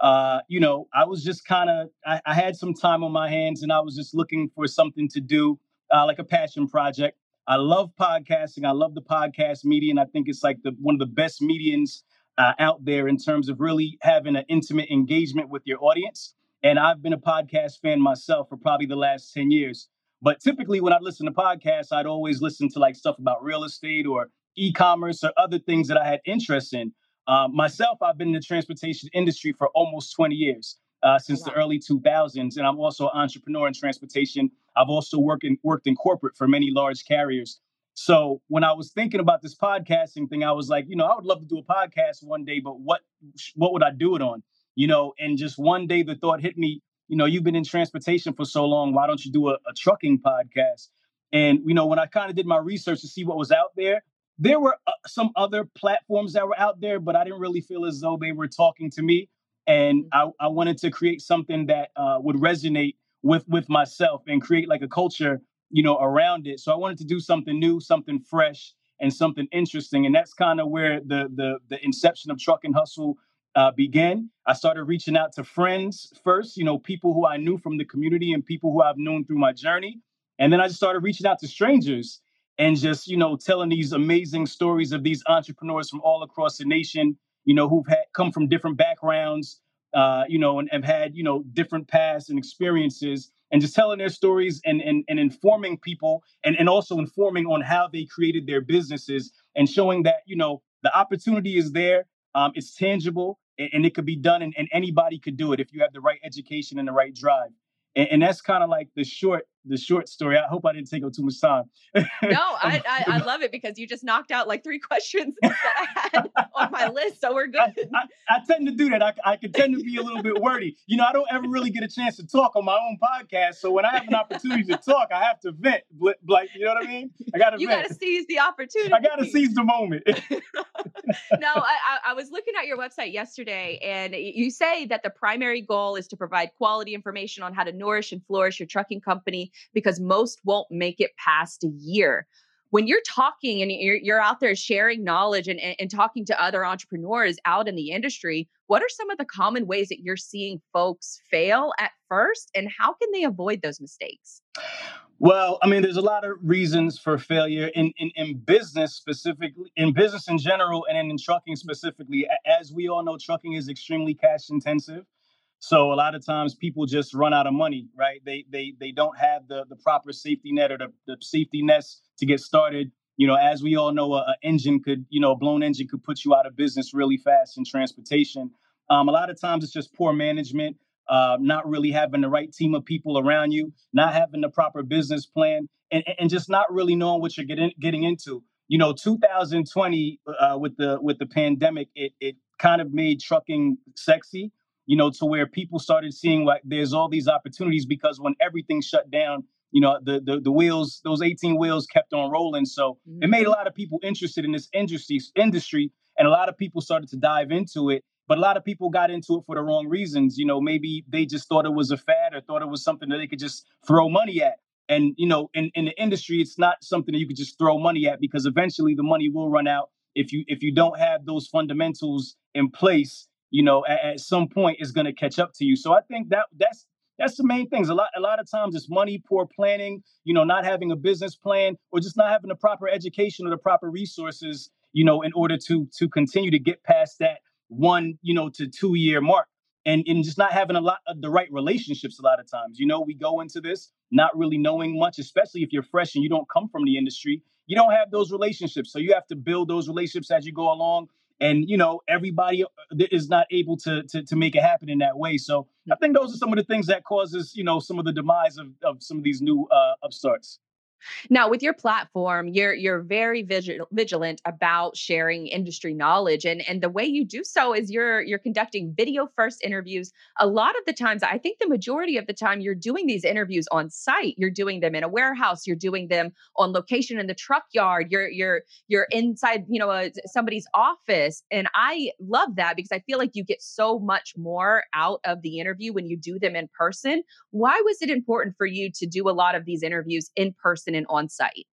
Uh, you know, I was just kind of I, I, had some time on my hands, and I was just looking for something to do, uh, like a passion project. I love podcasting. I love the podcast medium. I think it's like the one of the best mediums uh, out there in terms of really having an intimate engagement with your audience. And I've been a podcast fan myself for probably the last 10 years. But typically, when I listen to podcasts, I'd always listen to like stuff about real estate or e commerce or other things that I had interest in. Um, myself, I've been in the transportation industry for almost 20 years uh, since wow. the early 2000s, and I'm also an entrepreneur in transportation. I've also worked in, worked in corporate for many large carriers. So when I was thinking about this podcasting thing, I was like, you know, I would love to do a podcast one day, but what what would I do it on? You know, and just one day the thought hit me, you know, you've been in transportation for so long, why don't you do a, a trucking podcast? And you know, when I kind of did my research to see what was out there, there were uh, some other platforms that were out there, but I didn't really feel as though they were talking to me and mm-hmm. I, I wanted to create something that uh, would resonate with with myself and create like a culture you know around it. So i wanted to do something new something fresh and something interesting. And that's kind of where the the the inception of Truck N' Hustle uh, began. I started reaching out to friends first you know people who i knew from the community and people who i've known through my journey. And then i just started reaching out to strangers and just you know telling these amazing stories of these entrepreneurs from all across the nation you know, who've had come from different backgrounds, uh, you know, and have had, you know, different pasts and experiences and just telling their stories and, and, and informing people and, and also informing on how they created their businesses and showing that, you know, the opportunity is there. Um, it's tangible and, and, it could be done and, and anybody could do it if you have the right education and the right drive. And, and that's kind of like the short the short story. I hope I didn't take up too much time. no, um, I, I, I love it because you just knocked out like three questions that I had on my list, so we're good. I, I, I tend to do that. I, I can tend to be a little bit wordy. You know, I don't ever really get a chance to talk on my own podcast, so when I have an opportunity to talk, I have to vent. Like, you know what I mean? I got to. You got to seize the opportunity. I got to seize the moment. no, I, I was looking at your website yesterday, and you say that the primary goal is to provide quality information on how to nourish and flourish your trucking company because most won't make it past a year. When you're talking and you're, you're out there sharing knowledge and, and, and talking to other entrepreneurs out in the industry, what are some of the common ways that you're seeing folks fail at first and how can they avoid those mistakes? Well, I mean, there's a lot of reasons for failure in, in, in business specifically, in business in general, and in trucking specifically. As we all know, trucking is extremely cash intensive. So a lot of times people just run out of money, right? They they they don't have the the proper safety net or the, the safety nets to get started. You know, as we all know, a, a, engine could, you know, a blown engine could put you out of business really fast in transportation. Um, a lot of times it's just poor management. uh, not really having the right team of people around you, not having the proper business plan, and, and just not really knowing what you're getting getting into. You know, 2020 uh, with the with the pandemic, it it kind of made trucking sexy. You know, to where people started seeing like there's all these opportunities because when everything shut down, you know, the the, the wheels, those 18 wheels kept on rolling. So mm-hmm. it made a lot of people interested in this industry industry, and a lot of people started to dive into it but a lot of people got into it for the wrong reasons. You know, maybe they just thought it was a fad or thought it was something that they could just throw money at. And, you know, in, in the industry, it's not something that you could just throw money at because eventually the money will run out if you if you don't have those fundamentals in place, you know, at, at some point it's gonna catch up to you. So I think that that's that's the main things. A lot a lot of times it's money, poor planning, you know, not having a business plan, or just not having the proper education or the proper resources, you know, in order to to continue to get past that one, you know, to two year mark. And, and just not having a lot of the right relationships a lot of times. You know, we go into this not really knowing much, especially if you're fresh and you don't come from the industry. You don't have those relationships. So you have to build those relationships as you go along. And you know, everybody uh, is not able to, to to make it happen in that way. So I think those are some of the things that causes, you know, some of the demise of, of some of these new uh, upstarts. Now, with your platform, you're you're very vigil- vigilant about sharing industry knowledge, and and the way you do so is you're you're conducting video first interviews. A lot of the times, I think the majority of the time, you're doing these interviews on site. You're doing them in a warehouse. You're doing them on location in the truck yard. You're you're you're inside, you know, a, somebody's office, and I love that because I feel like you get so much more out of the interview when you do them in person. Why was it important for you to do a lot of these interviews in person? And on site?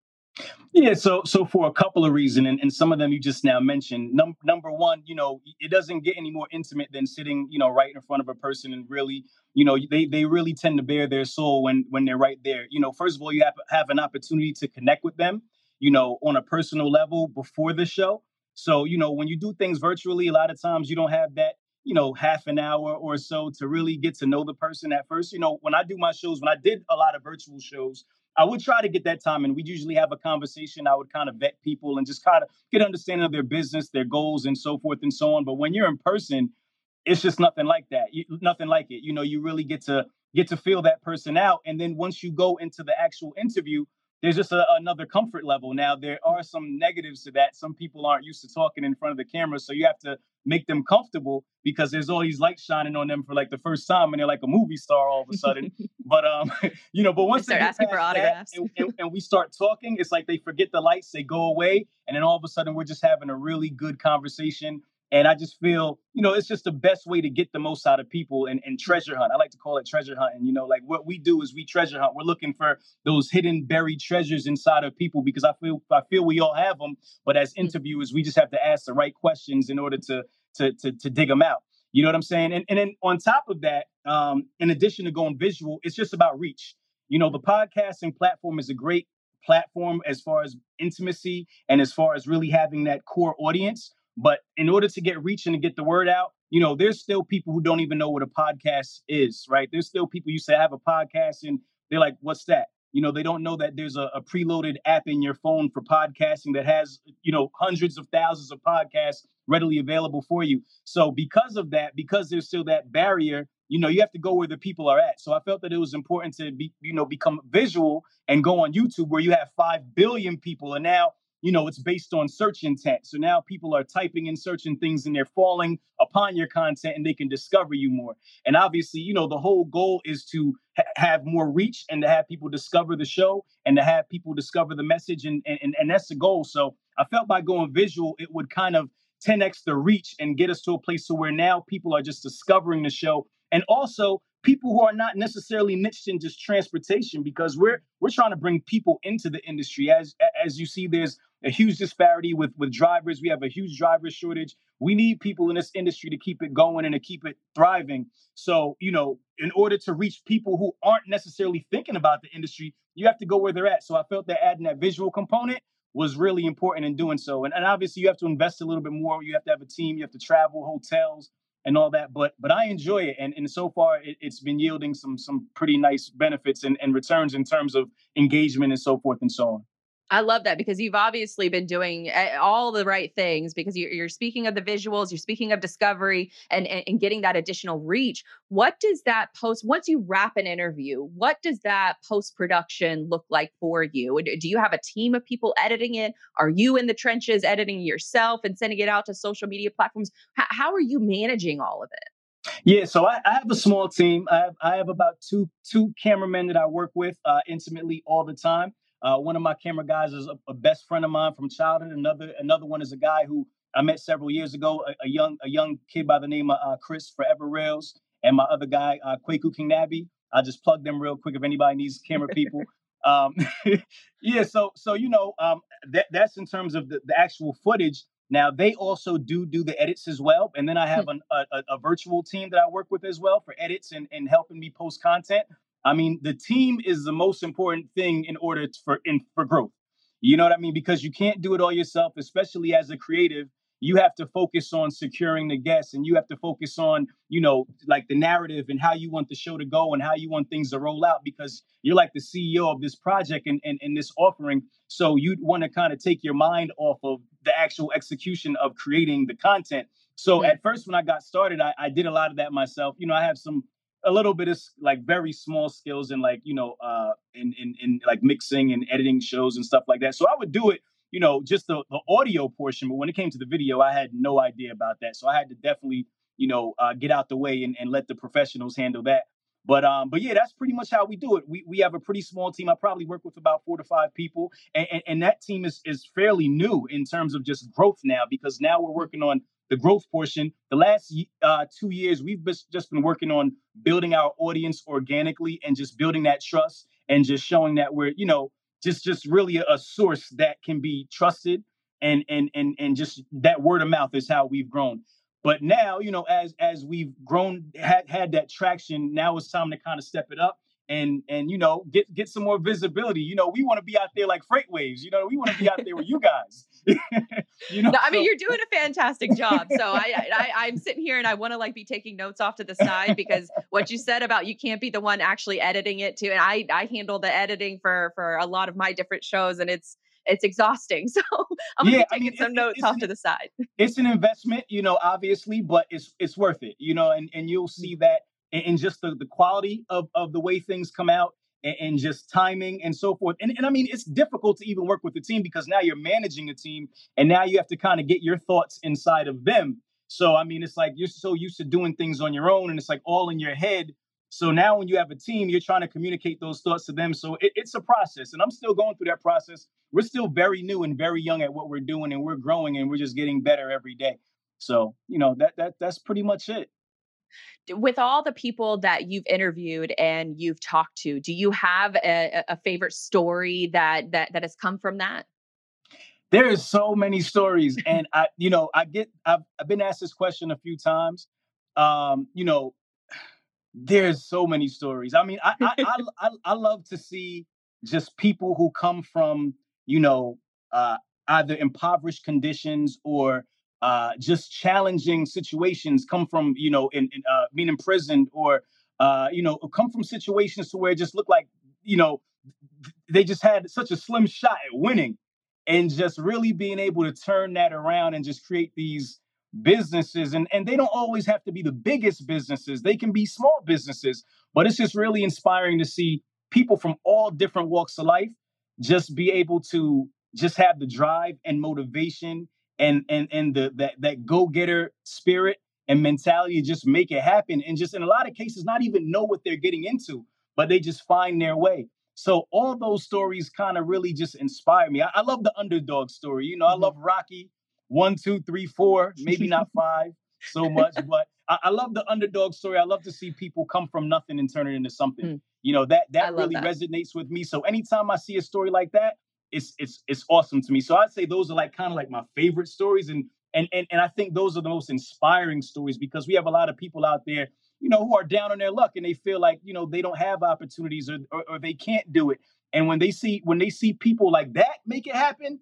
Yeah, so so for a couple of reasons, and, and some of them you just now mentioned. Num- number one, you know, it doesn't get any more intimate than sitting, you know, right in front of a person and really, you know, they they really tend to bare their soul when when they're right there. You know, first of all, you have have an opportunity to connect with them, you know, on a personal level before the show. So, you know, when you do things virtually, a lot of times you don't have that, you know, half an hour or so to really get to know the person at first. You know, when I do my shows, when I did a lot of virtual shows, I would try to get that time, and we'd usually have a conversation. I would kind of vet people and just kind of get an understanding of their business, their goals, and so forth and so on. But when you're in person, it's just nothing like that. You, nothing like it. You know, you really get to get to feel that person out, and then once you go into the actual interview, there's just a, another comfort level. Now, there are some negatives to that. Some people aren't used to talking in front of the camera, so you have to make them comfortable because there's all these lights shining on them for like the first time, and they're like a movie star all of a sudden. but um, you know, but once they, start asking for autographs and, and, and we start talking, it's like they forget the lights, they go away, and then all of a sudden we're just having a really good conversation and I just feel, you know, it's just the best way to get the most out of people and, and treasure hunt. I like to call it treasure hunting. You know, like what we do is we treasure hunt. We're looking for those hidden buried treasures inside of people because I feel I feel we all have them. But as mm. interviewers, we just have to ask the right questions in order to to to, to dig them out. You know what I'm saying? And and then on top of that, um, in addition to going visual, it's just about reach. You know, the podcasting platform is a great platform as far as intimacy and as far as really having that core audience but in order to get reach and to get the word out, you know, there's still people who don't even know what a podcast is, right? There's still people you say have a podcast and they're like, what's that? You know, they don't know that there's a, a preloaded app in your phone for podcasting that has, you know, hundreds of thousands of podcasts readily available for you. So because of that, because there's still that barrier, you know, you have to go where the people are at. So I felt that it was important to be, you know, become visual and go on YouTube where you have 5 billion people. And now you know, it's based on search intent. So now people are typing and searching things and they're falling upon your content and they can discover you more. And obviously, you know, the whole goal is to ha- have more reach and to have people discover the show and to have people discover the message. And, and, and that's the goal. So I felt by going visual, it would kind of 10x the reach and get us to a place to where now people are just discovering the show. And also, people who are not necessarily niched in just transportation because we're we're trying to bring people into the industry as as you see there's a huge disparity with with drivers. We have a huge driver shortage. We need people in this industry to keep it going and to keep it thriving. So, you know, in order to reach people who aren't necessarily thinking about the industry, you have to go where they're at. So I felt that adding that visual component was really important in doing so. And, and obviously you have to invest a little bit more. You have to have a team, you have to travel, hotels, and all that. But but I enjoy it, and and so far it, has been yielding some some pretty nice benefits and, and returns in terms of engagement and so forth and so on. I love that because you've obviously been doing eh, all the right things because you're, speaking of the visuals, you're speaking of discovery and, and, getting that additional reach. What does that post, once you wrap an interview, what does that post production look like for you? Do you have a team of people editing it? Are you in the trenches editing yourself and sending it out to social media platforms? How are you managing all of it? Yeah, so I, I, have a small team. I have, I have about two two cameramen that I work with uh, intimately all the time. Uh, one of my camera guys is a, a, best friend of mine from childhood. Another another one is a guy who I met several years ago, a, a young a young kid by the name of uh, Chris Forever Rails, and my other guy uh, Kwaku King Nabby. I just plug them real quick if anybody needs camera people. um, yeah, so so you know um, that that's in terms of the, the actual footage. Now they also do do the edits as well, and then I have hmm. an, a, a virtual team that I work with as well for edits and, and helping me post content. I mean, the team is the most important thing in order to, for in, for growth. You know what I mean? Because you can't do it all yourself, especially as a creative. You have to focus on securing the guests and you have to focus on, you know, like the narrative and how you want the show to go and how you want things to roll out because you're like the CEO of this project and, and, and this offering. So you'd want to kind of take your mind off of the actual execution of creating the content. So hmm. at first, when I got started, I, I did a lot of that myself. You know, I have some a little bit of like very small skills in like you know uh in in, in like mixing and editing shows and stuff like that. So i would do it you know just the, the audio portion but when it came to the video i had no idea about that. So i had to definitely you know uh, get out the way and, and let the professionals handle that. But um but yeah that's pretty much how we do it. We we have a pretty small team. I probably work with about four to five people and and, and that team is is fairly new in terms of just growth now because now we're working on the growth portion. The last uh, two years, we've just been working on building our audience organically and just building that trust and just showing that we're, you know, just just really a, a source that can be trusted and and and and just that word of mouth is how we've grown. But now, you know, as as we've grown, had had that traction, now it's time to kind of step it up and and you know get get some more visibility. You know, we want to be out there like FreightWaves. You know, we want to be out there with you guys. you know, no, I mean you're doing a fantastic job. So I, I I'm sitting here and I want to like be taking notes off to the side because what you said about you can't be the one actually editing it too. And I I handle the editing for for a lot of my different shows and it's it's exhausting. So I'm gonna yeah, be taking I mean, some notes off an, to the side. It's an investment, you know, obviously, but it's it's worth it, you know, and, and you'll mm. see that in, just the, the quality of, of the way things come out and, and just timing and so forth. And, and I mean, it's difficult to even work with the team because now you're managing a team and now you have to kind of get your thoughts inside of them. So, I mean, it's like you're so used to doing things on your own and it's like all in your head. So now when you have a team, you're trying to communicate those thoughts to them. So it, it's a process. And I'm still going through that process. We're still very new and very young at what we're doing and we're growing and we're just getting better every day. So, you know, that that that's pretty much it with all the people that you've interviewed and you've talked to do you have a, a favorite story that that that has come from that? There is so many stories and i you know i get i've, I've been asked this question a few times um you know there's so many stories. I mean I, I I, I i love to see just people who come from you know uh either impoverished conditions or uh, just challenging situations come from you know in, in uh, being imprisoned or uh, you know come from situations to where it just look like you know they just had such a slim shot at winning and just really being able to turn that around and just create these businesses. And and they don't always have to be the biggest businesses. They can be small businesses but it's just really inspiring to see people from all different walks of life just be able to just have the drive and motivation and and and the that that go-getter spirit and mentality just make it happen. And just in a lot of cases not even know what they're getting into but they just find their way. So all those stories kind of really just inspire me. I, I, love the underdog story you know i mm-hmm. love rocky. One two three four maybe not five so much but I, I, love the underdog story. I love to see people come from nothing and turn it into something. Mm. you know that that really that. resonates with me. So anytime i see a story like that it's it's it's awesome to me. So I'd say those are like kind of like my favorite stories, and and and and I think those are the most inspiring stories because we have a lot of people out there, you know, who are down on their luck and they feel like you know they don't have opportunities or or, or they can't do it. And when they see when they see people like that make it happen,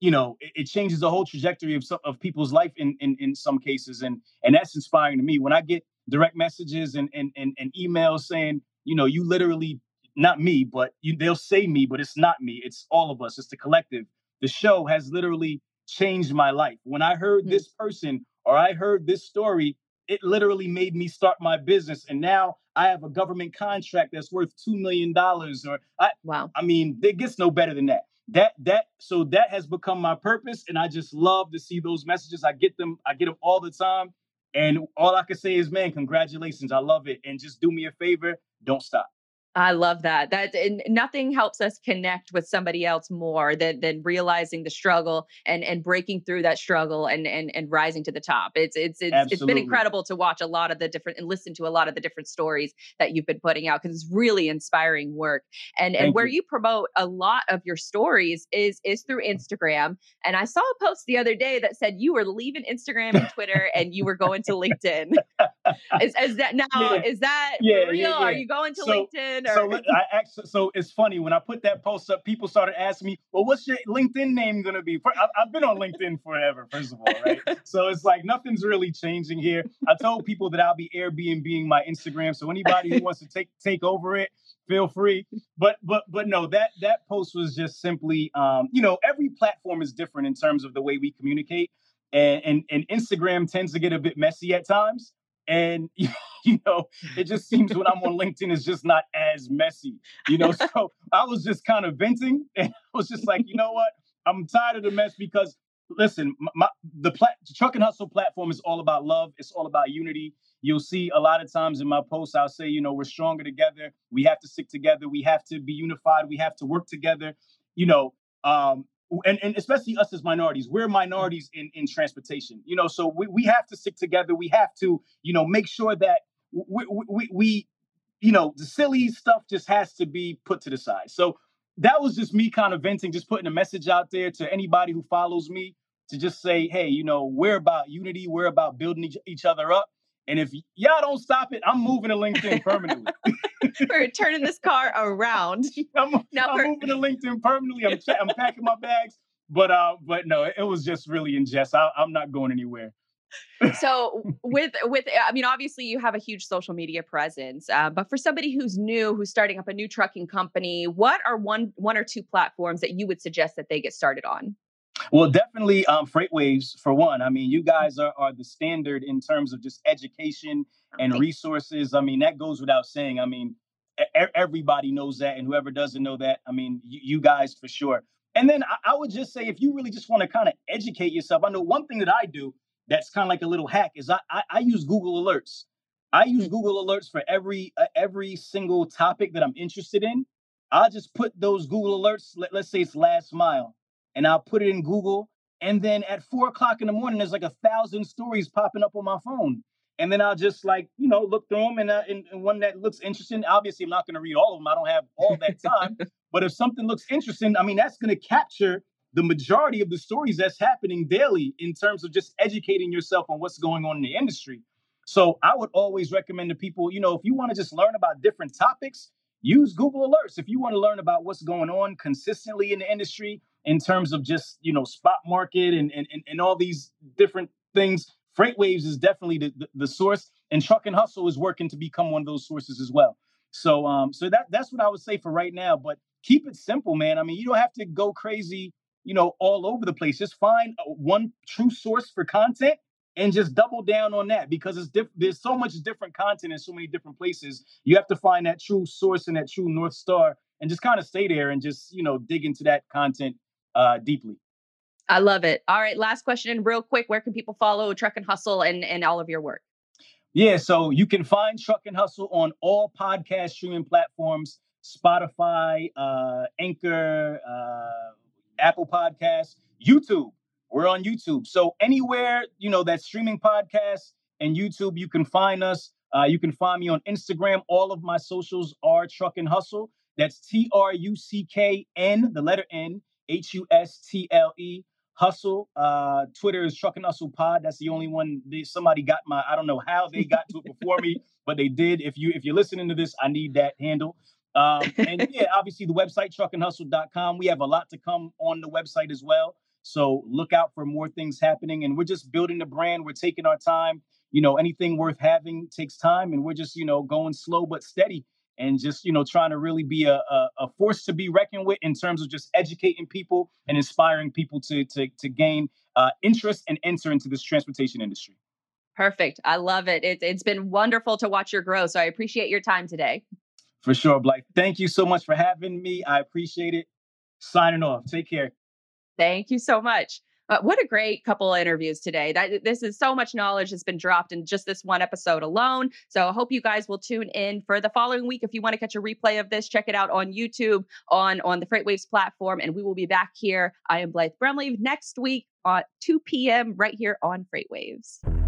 you know, it, it changes the whole trajectory of some, of people's life in, in in some cases, and and that's inspiring to me. When I get direct messages and and and, and emails saying, you know, you literally not me, but you, they'll say me, but it's not me. It's all of us. It's the collective. The show has literally changed my life. When I heard mm-hmm. this person or I heard this story, it literally made me start my business. And now I have a government contract that's worth two million dollars. Or I, wow, I mean, it gets no better than that. That that so that has become my purpose, and I just love to see those messages. I get them, I get them all the time, and all I can say is, man, congratulations, I love it, and just do me a favor, don't stop. I love that. That and nothing helps us connect with somebody else more than than realizing the struggle and and breaking through that struggle and and and rising to the top. It's it's it's, it's been incredible to watch a lot of the different and listen to a lot of the different stories that you've been putting out because it's really inspiring work. And Thank and where you. you promote a lot of your stories is is through mm. Instagram. And I saw a post the other day that said you were leaving Instagram and Twitter and you were going to LinkedIn. Is, is that now? Yeah. Is that yeah, real? Yeah, Are you going to so, LinkedIn? Or? So I actually, so it's funny when I put that post up, people started asking me, "Well, what's your LinkedIn name gonna be?" I've been on LinkedIn forever, first of all, right? so it's like nothing's really changing here. I told people that I'll be Airbnb my Instagram, so anybody who wants to take take over it, feel free. But but but no, that that post was just simply, um, you know, every platform is different in terms of the way we communicate, and and, and Instagram tends to get a bit messy at times. And you know, it just seems when I'm on LinkedIn it's just not as messy, you know. So I was just kind of venting, and I was just like, you know what? I'm tired of the mess because listen, my, the plat- Truck N' Hustle platform is all about love. It's all about unity. You'll see a lot of times in my posts, I'll say, you know, we're stronger together. We have to stick together. We have to be unified. We have to work together. You know, um, and, and especially us as minorities, we're minorities in, in transportation, you know, so we, we have to stick together. We have to, you know, make sure that we, we, we, you know, the silly stuff just has to be put to the side. So that was just me kind of venting, just putting a message out there to anybody who follows me to just say, hey, you know, we're about unity, we're about building each, each other up. And if y'all don't stop it, I'm moving to LinkedIn permanently. we're turning this car around. I'm, now I'm moving to LinkedIn permanently. I'm, I'm packing my bags. But uh, but no, it, it was just really in jest. I, I'm not going anywhere. so with with i mean obviously you have a huge social media presence uh, but for somebody who's new who's starting up a new trucking company what are one one or two platforms that you would suggest that they get started on well, definitely um, FreightWaves for one. I mean, you guys are, are the standard in terms of just education and resources. I mean, that goes without saying. I mean, everybody knows that, and whoever doesn't know that, I mean, you, you guys for sure. And then I, I would just say, if you really just want to kind of educate yourself, I know one thing that I do that's kind of like a little hack is I, I, I use Google Alerts. I use mm-hmm. Google Alerts for every uh, every single topic that I'm interested in. I'll just put those Google Alerts. Let, let's say it's last mile and I'll put it in Google. And then at four o'clock in the morning, there's like a thousand stories popping up on my phone. And then I'll just like, you know, look through them and, uh, and, and one that looks interesting. Obviously, I'm not going to read all of them. I don't have all that time. but if something looks interesting, I mean, that's going to capture the majority of the stories that's happening daily in terms of just educating yourself on what's going on in the industry. So I would always recommend to people, you know, if you want to just learn about different topics, use Google Alerts. If you want to learn about what's going on consistently in the industry, in terms of just you know spot market and and, and all these different things FreightWaves is definitely the, the, the, source and Truck N' Hustle is working to become one of those sources as well. So um so that that's what i would say for right now but keep it simple man. I mean you don't have to go crazy you know all over the place. Just find one true source for content and just double down on that because it's diff- there's so much different content in so many different places. You have to find that true source and that true north star and just kind of stay there and just you know dig into that content uh, deeply. I love it. All right, last question, real quick. Where can people follow Truck N' Hustle and, and all of your work? Yeah, so you can find Truck N' Hustle on all podcast streaming platforms Spotify, uh, Anchor, uh, Apple Podcasts, YouTube. We're on YouTube. So anywhere, you know, that streaming podcast and YouTube, you can find us. Uh, you can find me on Instagram. All of my socials are Truck N' Hustle. That's T R U C K N, the letter N, H U S T L E. Hustle. Uh, Twitter is Truck N' Hustle Pod. That's the only one. They, somebody got my. I don't know how they got to it before me, but they did. If you if you're listening to this, I need that handle. Um, and yeah, obviously the website truckandhustle.com. We have a lot to come on the website as well. So look out for more things happening. And we're just building the brand. We're taking our time. You know, anything worth having takes time, and we're just you know going slow but steady and just you know trying to really be a, a, a, force to be reckoned with in terms of just educating people and inspiring people to to, to gain uh, interest and enter into this transportation industry. Perfect. I love it. it. It's been wonderful to watch your growth. So I appreciate your time today. For sure, blake Thank you so much for having me. I appreciate it. Signing off. Take care. Thank you so much. Uh, what a great couple of interviews today. That this is so much knowledge has been dropped in just this one episode alone. So I hope you guys will tune in for the following week. If you want to catch a replay of this, check it out on YouTube on on the FreightWaves platform, and we will be back here. I am Blythe Brumley next week at 2 p.m. right here on FreightWaves.